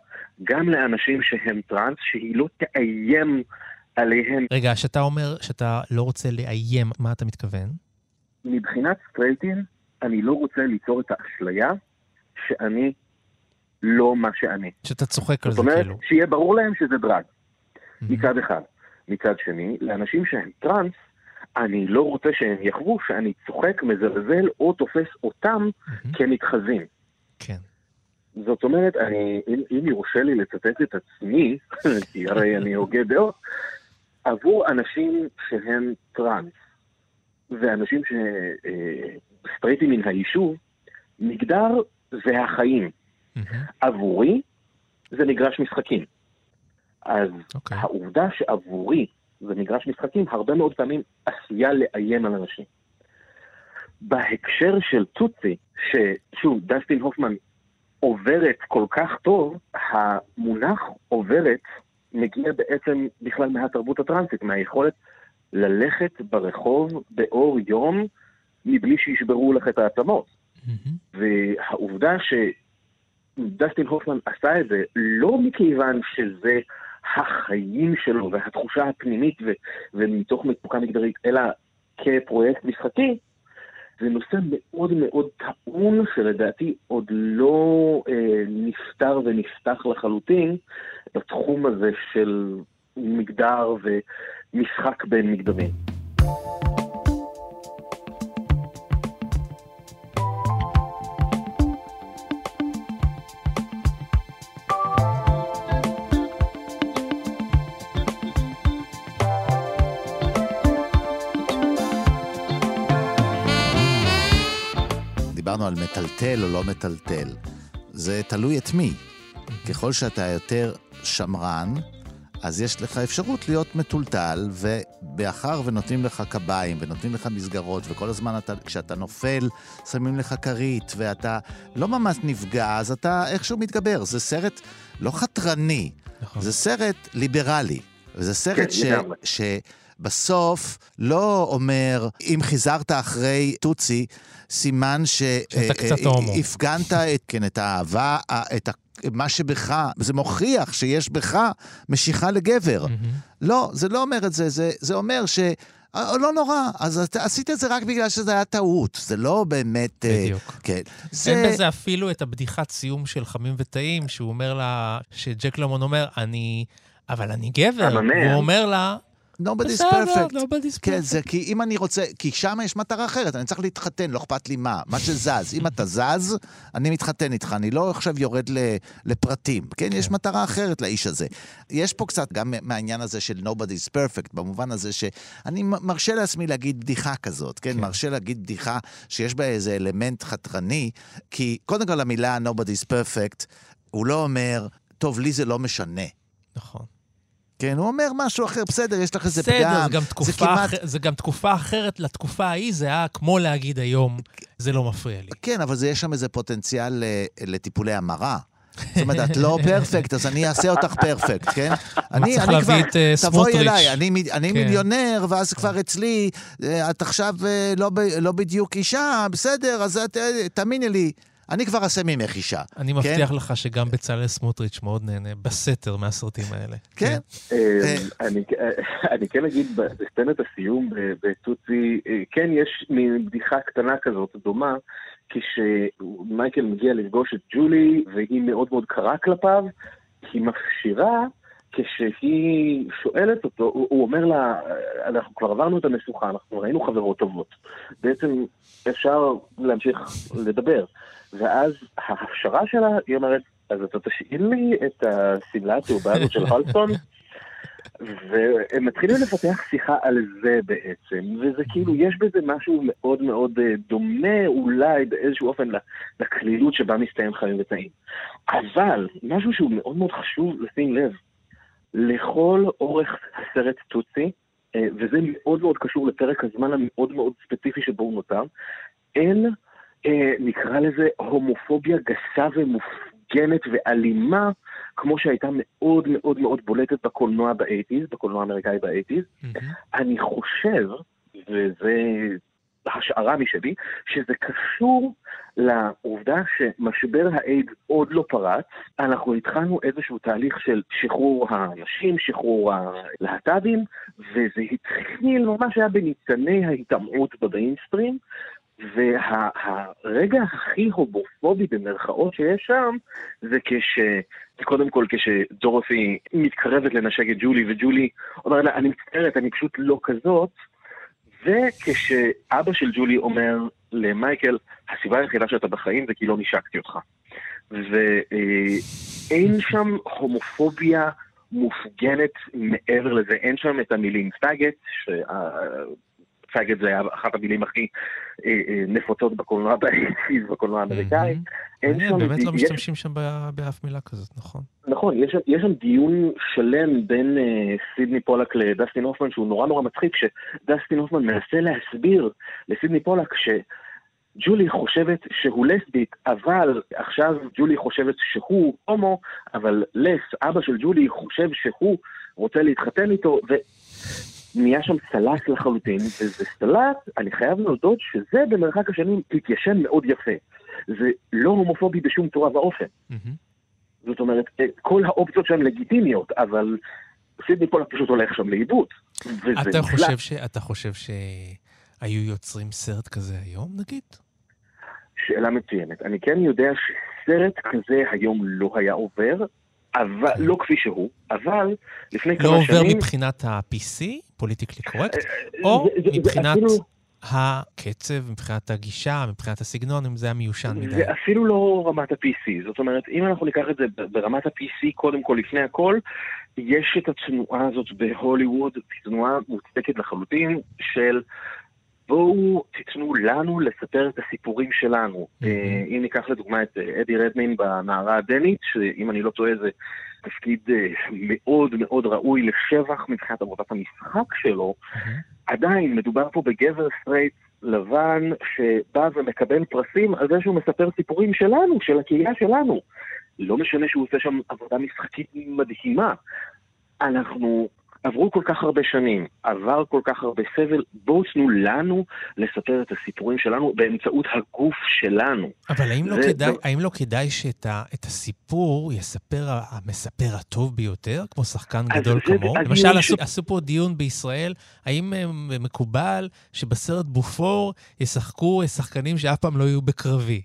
[SPEAKER 8] גם לאנשים שהם טראנס, שהיא לא תאיים עליהם.
[SPEAKER 3] רגע, כשאתה אומר שאתה לא רוצה לאיים, מה אתה מתכוון?
[SPEAKER 8] מבחינת סטרייטים, אני לא רוצה ליצור את האשליה שאני לא מה שאני.
[SPEAKER 3] שאתה צוחק על
[SPEAKER 8] זאת
[SPEAKER 3] זה
[SPEAKER 8] אומרת,
[SPEAKER 3] כאילו.
[SPEAKER 8] שיהיה ברור להם שזה drag, מצד אחד. מצד שני, לאנשים שהם טראנס, אני לא רוצה שהם יחוו שאני צוחק, מזלזל או תופס אותם כמתחזים.
[SPEAKER 3] כן.
[SPEAKER 8] זאת אומרת, אני, אם, אם יורשה לי לצטט את עצמי, *laughs* כי הרי אני הוגה דעות, עבור אנשים שהם טראנס, ואנשים שסטרייטים מן היישוב, מגדר זה החיים. עבורי זה מגרש משחקים. אז okay. העובדה שעבורי זה מגרש משחקים, הרבה מאוד פעמים עשויה לאיים על אנשים. בהקשר של טוצי, ששוב, דסטין הופמן עוברת כל כך טוב, המונח עוברת מגיע בעצם בכלל מהתרבות הטרנסית, מהיכולת ללכת ברחוב באור יום מבלי שישברו לך את העצמות. והעובדה שדסטין הופמן עשה את זה לא מכיוון שזה החיים שלו והתחושה הפנימית ו, ומתוך מצוקה מגדרית, אלא כפרויקט משחקי, זה נושא מאוד מאוד טעון, שלדעתי עוד לא אה, נפתר ונפתח לחלוטין בתחום הזה של מגדר ומשחק בין מגדרים.
[SPEAKER 4] דיברנו על מטלטל או לא מטלטל. זה תלוי את מי. ככל שאתה יותר שמרן, אז יש לך אפשרות להיות מטולטל, ומאחר ונותנים לך קביים, ונותנים לך מסגרות, וכל הזמן אתה, כשאתה נופל, שמים לך כרית, ואתה לא ממש נפגע, אז אתה איכשהו מתגבר. זה סרט לא חתרני, נכון. זה סרט ליברלי. וזה סרט כן, ש... ש... בסוף לא אומר, אם חיזרת אחרי טוצי, סימן שהפגנת את, כן, את האהבה, את ה... מה שבך, זה מוכיח שיש בך משיכה לגבר. Mm-hmm. לא, זה לא אומר את זה, זה, זה אומר ש... לא נורא, אז אתה עשית את זה רק בגלל שזה היה טעות, זה לא באמת...
[SPEAKER 3] בדיוק. Uh, כן. זה... אין בזה אפילו את הבדיחת סיום של חמים וטעים, שהוא אומר לה, שג'ק למון אומר, אני... אבל אני גבר. הוא אומר לה,
[SPEAKER 4] nobody's perfect. nobody's perfect. כן, זה כי אם אני רוצה, כי שם יש מטרה אחרת, אני צריך להתחתן, לא אכפת לי מה, מה שזז. אם אתה זז, אני מתחתן איתך, אני לא עכשיו יורד לפרטים. כן, יש כן. מטרה אחרת לאיש הזה. יש פה קצת גם מהעניין הזה של nobody's perfect, במובן הזה שאני מרשה לעצמי להגיד בדיחה כזאת, כן? כן. מרשה להגיד בדיחה שיש בה איזה אלמנט חתרני, כי קודם כל המילה nobody's perfect, הוא לא אומר, טוב, לי זה לא משנה.
[SPEAKER 3] נכון.
[SPEAKER 4] כן, הוא אומר משהו אחר, בסדר, יש לך איזה
[SPEAKER 3] פגם. בסדר, זה, גם תקופה, זה, כמעט... אח... זה גם תקופה אחרת לתקופה ההיא, זה היה כמו להגיד היום, זה לא מפריע לי.
[SPEAKER 4] כן, אבל זה, יש שם איזה פוטנציאל אה, לטיפולי המרה. זאת אומרת, את לא *laughs* פרפקט, אז אני אעשה אותך פרפקט, כן?
[SPEAKER 3] אני, להביא את אה.
[SPEAKER 4] תבואי אליי, אני, אני כן. מיליונר, ואז כבר אצלי, אה, את עכשיו לא, לא בדיוק אישה, בסדר, אז תאמיני לי, אני כבר אעשה ממך אישה.
[SPEAKER 3] אני כן? מבטיח לך שגם בצלאל סמוטריץ' מאוד נהנה בסתר מהסרטים האלה.
[SPEAKER 4] כן.
[SPEAKER 8] כן. אה, אני כן אגיד, בסצנת הסיום בטוצי, אה, כן יש מין בדיחה קטנה כזאת, דומה, כשמייקל מגיע לפגוש את ג'ולי, והיא מאוד מאוד קרה כלפיו, היא מפשירה כשהיא שואלת אותו, הוא, הוא אומר לה, אנחנו כבר עברנו את המשוכה, אנחנו ראינו חברות טובות. בעצם אפשר להמשיך לדבר. ואז ההפשרה שלה, היא אומרת, אז אתה תשאיל לי את השמלה הצהובה הזאת של הולסטון? והם מתחילים לפתח שיחה על זה בעצם, וזה כאילו, יש בזה משהו מאוד מאוד אה, דומה אולי באיזשהו אופן לקלילות שבה מסתיים חיים וטעים. אבל, משהו שהוא מאוד מאוד חשוב לשים לב, לכל אורך הסרט טוצי, אה, וזה מאוד מאוד קשור לפרק הזמן המאוד מאוד ספציפי שבו הוא נותר, אין אה, נקרא לזה הומופוביה גסה ומופגנת ואלימה, כמו שהייתה מאוד מאוד מאוד בולטת בקולנוע באייטיז, בקולנוע האמריקאי באייטיז. Mm-hmm. אני חושב, וזה השערה משלי, שזה קשור לעובדה שמשבר האיידס עוד לא פרץ, אנחנו התחלנו איזשהו תהליך של שחרור הנשים, שחרור הלהט"בים, וזה התחיל ממש היה בניצני ההיטמעות במיינסטרים, והרגע הכי הומופובי במרכאות שיש שם, זה כש... קודם כל כשדורופי מתקרבת לנשק את ג'ולי, וג'ולי אומרת לה, אני מצטערת, אני פשוט לא כזאת, וכשאבא של ג'ולי אומר למייקל, הסיבה היחידה שאתה בחיים זה כי לא נשקתי אותך. ואין שם הומופוביה מופגנת מעבר לזה, אין שם את המילים פאגט, פאגט זה היה אחת המילים הכי אה, אה, נפוצות בקולנוע באייטיז, בקולנוע האמריקאי.
[SPEAKER 3] באמת לא משתמשים שם באף מילה כזאת, נכון.
[SPEAKER 8] נכון, יש שם דיון שלם בין אה, סידני פולק לדסטין הופמן, שהוא נורא נורא מצחיק, שדסטין הופמן מנסה להסביר לסידני פולק ש... ג'ולי חושבת שהוא לסבית, אבל עכשיו ג'ולי חושבת שהוא הומו, אבל לס, אבא של ג'ולי, חושב שהוא רוצה להתחתן איתו, ו... נהיה שם סלט לחלוטין, וזה סלט, אני חייב להודות שזה במרחק השנים התיישן מאוד יפה. זה לא הומופובי בשום צורה ואופן. Mm-hmm. זאת אומרת, כל האופציות שהן לגיטימיות, אבל סידני פולק פשוט הולך שם לאיבוד.
[SPEAKER 3] אתה. חושב, ש... אתה חושב שהיו יוצרים סרט כזה היום, נגיד?
[SPEAKER 8] שאלה מצוינת. אני כן יודע שסרט כזה היום לא היה עובר, אבל, לא כפי שהוא, אבל לפני
[SPEAKER 3] כן. לא
[SPEAKER 8] כמה
[SPEAKER 3] עובר
[SPEAKER 8] שנים...
[SPEAKER 3] מבחינת ה-PC, politically correct, או
[SPEAKER 8] זה- זה- זה
[SPEAKER 3] מבחינת
[SPEAKER 8] אפילו-
[SPEAKER 3] הקצב, מבחינת הגישה, מבחינת הסגנון, אם זה היה מיושן מדי.
[SPEAKER 8] זה אפילו לא רמת ה-PC, זאת אומרת, אם אנחנו ניקח את זה ברמת ה-PC, קודם כל, לפני הכל, יש את התנועה הזאת בהוליווד, תנועה מוצדקת לחלוטין של בואו תיתנו לנו לספר את הסיפורים שלנו. אה, אם ניקח לדוגמה את אה, אדי רדמין בנערה הדנית, שאם אני לא טועה זה תפקיד אה, מאוד מאוד ראוי לשבח מבחינת עבודת המשחק שלו, עדיין מדובר פה בגבר סטרייט לבן שבא ומקבל פרסים על זה שהוא מספר סיפורים שלנו, של הקהילה שלנו. לא משנה שהוא עושה שם עבודה משחקית מדהימה. אנחנו, עברו כל כך הרבה שנים, עבר כל כך הרבה סבל, בואו תנו לנו לספר את הסיפורים שלנו באמצעות הגוף שלנו.
[SPEAKER 3] אבל האם לא,
[SPEAKER 8] זה-
[SPEAKER 3] כדאי,
[SPEAKER 8] זה-
[SPEAKER 3] האם לא כדאי שאת ה, את הסיפור יספר המספר הטוב ביותר, כמו שחקן גדול כמוהו? למשל,
[SPEAKER 8] ש-
[SPEAKER 3] עשו, עשו פה דיון בישראל, האם אה, מקובל שבסרט בופור ישחקו שחקנים שאף פעם לא יהיו בקרבי?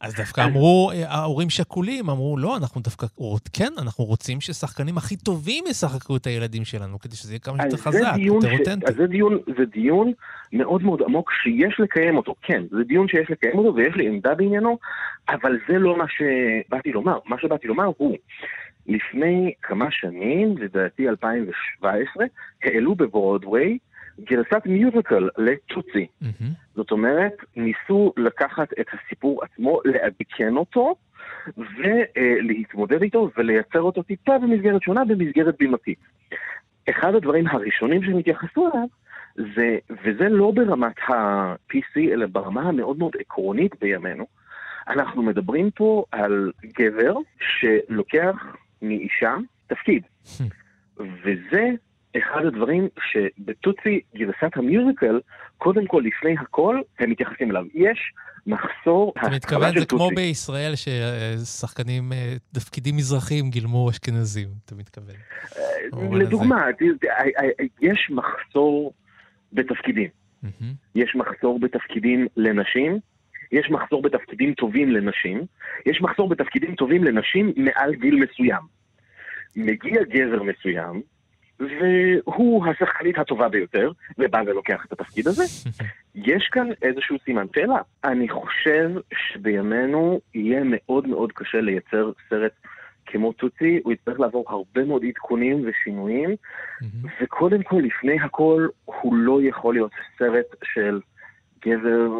[SPEAKER 3] אז *laughs* דווקא אמרו, אה, ההורים שכולים, אמרו, לא, אנחנו דווקא, כן, אנחנו רוצים ששחקנים הכי טובים ישחקו את הילדים שלנו, כדי שזה יהיה כמה שיותר חזק, יותר אותנטי.
[SPEAKER 8] אז זה דיון, זה דיון מאוד מאוד עמוק שיש לקיים אותו, כן, זה דיון שיש לקיים אותו ויש לי עמדה בעניינו, אבל זה לא מה שבאתי לומר. מה שבאתי לומר הוא, לפני כמה שנים, לדעתי 2017, העלו בברודוויי גרסת מיוזיקל לטוצי. זאת אומרת, ניסו לקחת את הסיפור עצמו, לעדכן אותו, ולהתמודד איתו ולייצר אותו טיפה במסגרת שונה, במסגרת בימתית. אחד הדברים הראשונים שהם התייחסו אליו, זה, וזה לא ברמת ה-PC, אלא ברמה המאוד מאוד עקרונית בימינו, אנחנו מדברים פה על גבר שלוקח מאישה תפקיד. וזה אחד הדברים שבטוצי גרסת המיוזיקל, קודם כל, לפני הכל, הם מתייחסים אליו. יש מחסור...
[SPEAKER 3] אתה מתכוון, זה כמו בישראל ששחקנים, אה, תפקידים מזרחיים גילמו אשכנזים, אתה מתכוון. הזה.
[SPEAKER 8] לדוגמה, יש מחסור בתפקידים. יש מחסור בתפקידים לנשים, יש מחסור בתפקידים טובים לנשים, יש מחסור בתפקידים טובים לנשים מעל גיל מסוים. מגיע גבר מסוים, והוא השחקנית הטובה ביותר, ובא ולוקח את התפקיד הזה. *laughs* יש כאן איזשהו סימן שאלה. אני חושב שבימינו יהיה מאוד מאוד קשה לייצר סרט כמו טוצי, הוא יצטרך לעבור הרבה מאוד עדכונים ושינויים, וקודם כל, לפני הכל, הוא לא יכול להיות סרט של גבר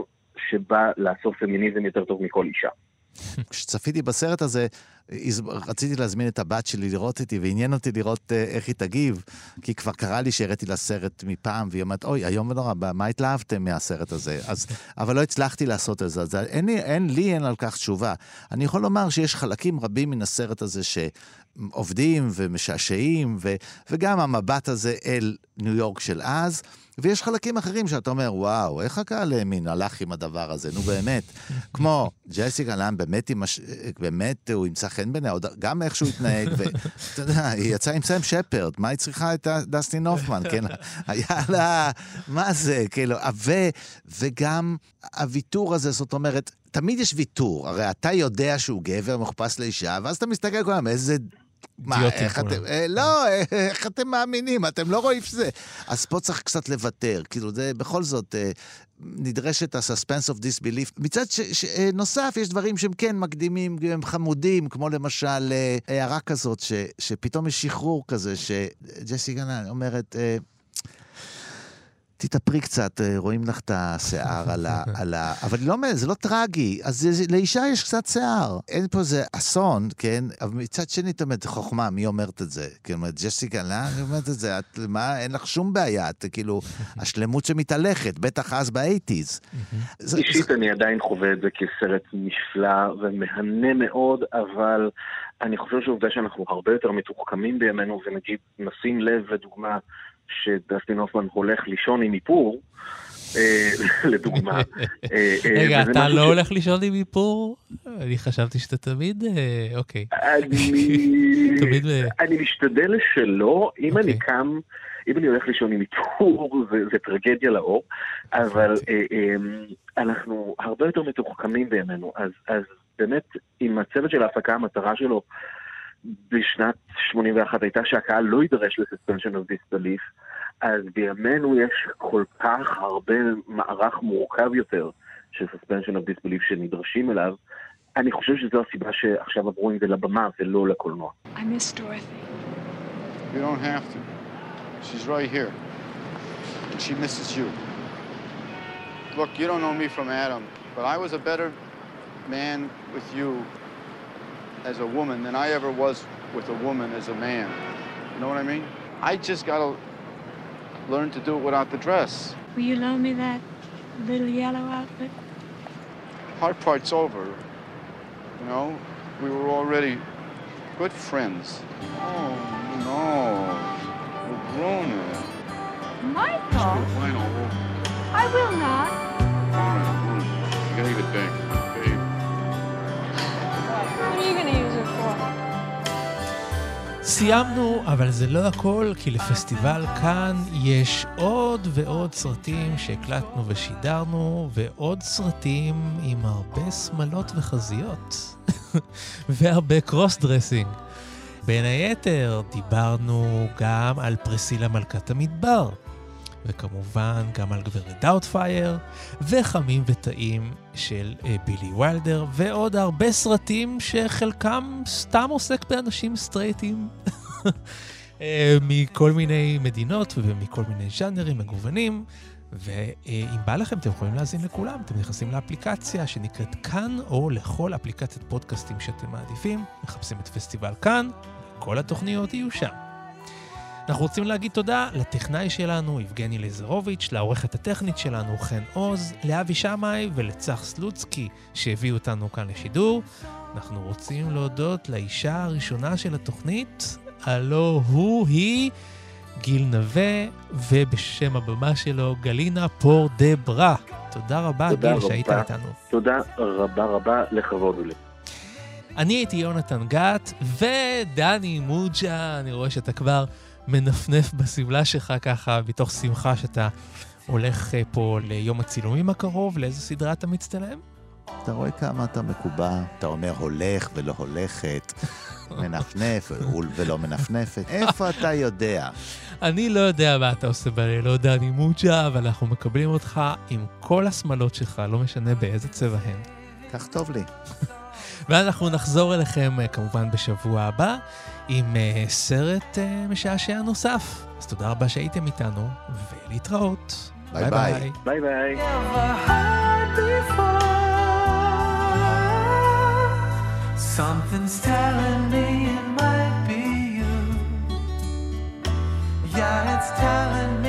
[SPEAKER 8] שבא לעשות פמיניזם יותר טוב מכל אישה. *laughs*
[SPEAKER 4] כשצפיתי בסרט הזה, הז- רציתי להזמין את הבת שלי לראות איתי, ועניין אותי לראות אה, איך היא תגיב, כי כבר קרה לי שהראיתי לה סרט מפעם, והיא אומרת, אוי, איום ונורא, מה התלהבתם מהסרט הזה? אז, אבל לא הצלחתי לעשות את זה, אז אין לי, אין, לי אין על כך תשובה. אני יכול לומר שיש חלקים רבים מן הסרט הזה שעובדים ומשעשעים, ו, וגם המבט הזה אל ניו יורק של אז, ויש חלקים אחרים שאתה אומר, וואו, איך הקהל האמין הלך עם הדבר הזה, נו באמת. כמו ג'סיקה לאן, באמת. באמת הוא ימצא חן בעיניה, גם איך שהוא התנהג, ואתה *laughs* יודע, היא יצאה עם סם שפרד, מה היא צריכה את דסטין הופמן, כן? *laughs* היה לה, מה זה, כאילו, ו, וגם הוויתור הזה, זאת אומרת, תמיד יש ויתור, הרי אתה יודע שהוא גבר מחופש לאישה, ואז אתה מסתכל כל הזמן, איזה... מה, איך. אתם, אה, לא, אה, איך אתם מאמינים? אתם לא רואים שזה... אז פה צריך קצת לוותר, כאילו, זה בכל זאת, אה, נדרשת ה-suspense of disbelief. מצד ש, ש, נוסף, יש דברים שהם כן מקדימים, הם חמודים, כמו למשל הערה כזאת, ש, שפתאום יש שחרור כזה, שג'סי גנן אומרת, תתאפרי קצת, אה, רואים לך את השיער על ה... על ה... אבל לא, זה לא טרגי, אז זה, זה, לאישה יש קצת שיער. אין פה איזה אסון, כן? אבל מצד שני, את אומרת, חוכמה, מי אומרת את זה? כאילו, אומרת, ג'סיקה, לאן היא אומרת את זה? את, מה, אין לך שום בעיה, את כאילו, *laughs* השלמות שמתהלכת, בטח אז באייטיז. זה-
[SPEAKER 8] אישית אני עדיין חווה את זה כסרט נפלא ומהנה מאוד, אבל אני חושב שהעובדה שאנחנו הרבה יותר מתוחכמים בימינו, ונגיד נשים לב לדוגמה שדסטין הופמן הולך לישון עם איפור, אה, *laughs* לדוגמה. *laughs* אה, אה,
[SPEAKER 3] רגע, אתה לא הולך לישון עם איפור? אני חשבתי שאתה תמיד... אוקיי. *laughs*
[SPEAKER 8] אני, משתדל שלא, אם
[SPEAKER 3] אוקיי.
[SPEAKER 8] אני קם, אם אני הולך לישון עם איתור, זה, זה טרגדיה לאור, אבל אה, אה, אנחנו הרבה יותר מתוחכמים בימינו, אז, אז באמת, עם הצוות של ההפקה, המטרה שלו בשנת 81 הייתה שהקהל לא יידרש ל-suspension of disbelief, אז בימינו יש כל כך הרבה מערך מורכב יותר של suspension of disbelief שנדרשים אליו, אני חושב שזו הסיבה שעכשיו עברו עם זה לבמה ולא לקולנוע.
[SPEAKER 13] I miss Dorothy.
[SPEAKER 14] You don't have to. She's right here. And she misses you. Look, you don't know me from Adam, but I was a better man with you as a woman than I ever was with a woman as a man. You know what I mean? I just gotta learn to do it without the dress.
[SPEAKER 13] Will you loan me that little yellow outfit?
[SPEAKER 14] Hard part's over. You know, we were already good friends. Oh, no. We're grown now.
[SPEAKER 13] Michael! I will not.
[SPEAKER 14] You gotta give it back, babe.
[SPEAKER 3] סיימנו, אבל זה לא הכל, כי לפסטיבל כאן יש עוד ועוד סרטים שהקלטנו ושידרנו, ועוד סרטים עם הרבה שמלות וחזיות, *laughs* והרבה cross dressing. בין היתר, דיברנו גם על פרסילה מלכת המדבר, וכמובן גם על גברת דאוטפייר, וחמים וטעים של אה, בילי וילדר, ועוד הרבה סרטים שחלקם סתם עוסק באנשים סטרייטים. *laughs* אה, מכל מיני מדינות ומכל מיני ז'אנרים מגוונים. ואם בא לכם, אתם יכולים להאזין לכולם. אתם נכנסים לאפליקציה שנקראת כאן, או לכל אפליקציית פודקאסטים שאתם מעדיפים, מחפשים את פסטיבל כאן, כל התוכניות יהיו שם. אנחנו רוצים להגיד תודה לטכנאי שלנו, יבגני לזרוביץ', לעורכת הטכנית שלנו, חן עוז, לאבי שמאי ולצח סלוצקי, שהביאו אותנו כאן לשידור. אנחנו רוצים להודות לאישה הראשונה של התוכנית, הלו הוא, היא, גיל נווה, ובשם הבמה שלו, גלינה פור דה ברה. תודה רבה,
[SPEAKER 8] תודה
[SPEAKER 3] גיל,
[SPEAKER 8] רבה.
[SPEAKER 3] שהיית איתנו.
[SPEAKER 8] תודה רבה רבה, לכבוד לי.
[SPEAKER 3] אני הייתי יונתן גת, ודני מוג'ה, אני רואה שאתה כבר מנפנף בשמלה שלך ככה, מתוך שמחה שאתה הולך אה, פה ליום הצילומים הקרוב, לאיזה סדרה אתה מצטלם?
[SPEAKER 4] אתה רואה כמה אתה מקובע, אתה אומר הולך ולא הולכת, *laughs* מנפנף ולא מנפנפת, איפה אתה יודע?
[SPEAKER 3] אני לא יודע מה אתה עושה בלילות, דני מוג'ה, אבל אנחנו מקבלים אותך עם כל השמלות שלך, לא משנה באיזה צבע הן.
[SPEAKER 4] כך טוב לי. *laughs*
[SPEAKER 3] ואנחנו נחזור אליכם אה, כמובן בשבוע הבא עם אה, סרט אה, משעשע נוסף. אז תודה רבה שהייתם איתנו, ולהתראות.
[SPEAKER 4] ביי ביי.
[SPEAKER 8] ביי ביי.
[SPEAKER 15] Something's telling me it might be you. Yeah, it's telling me.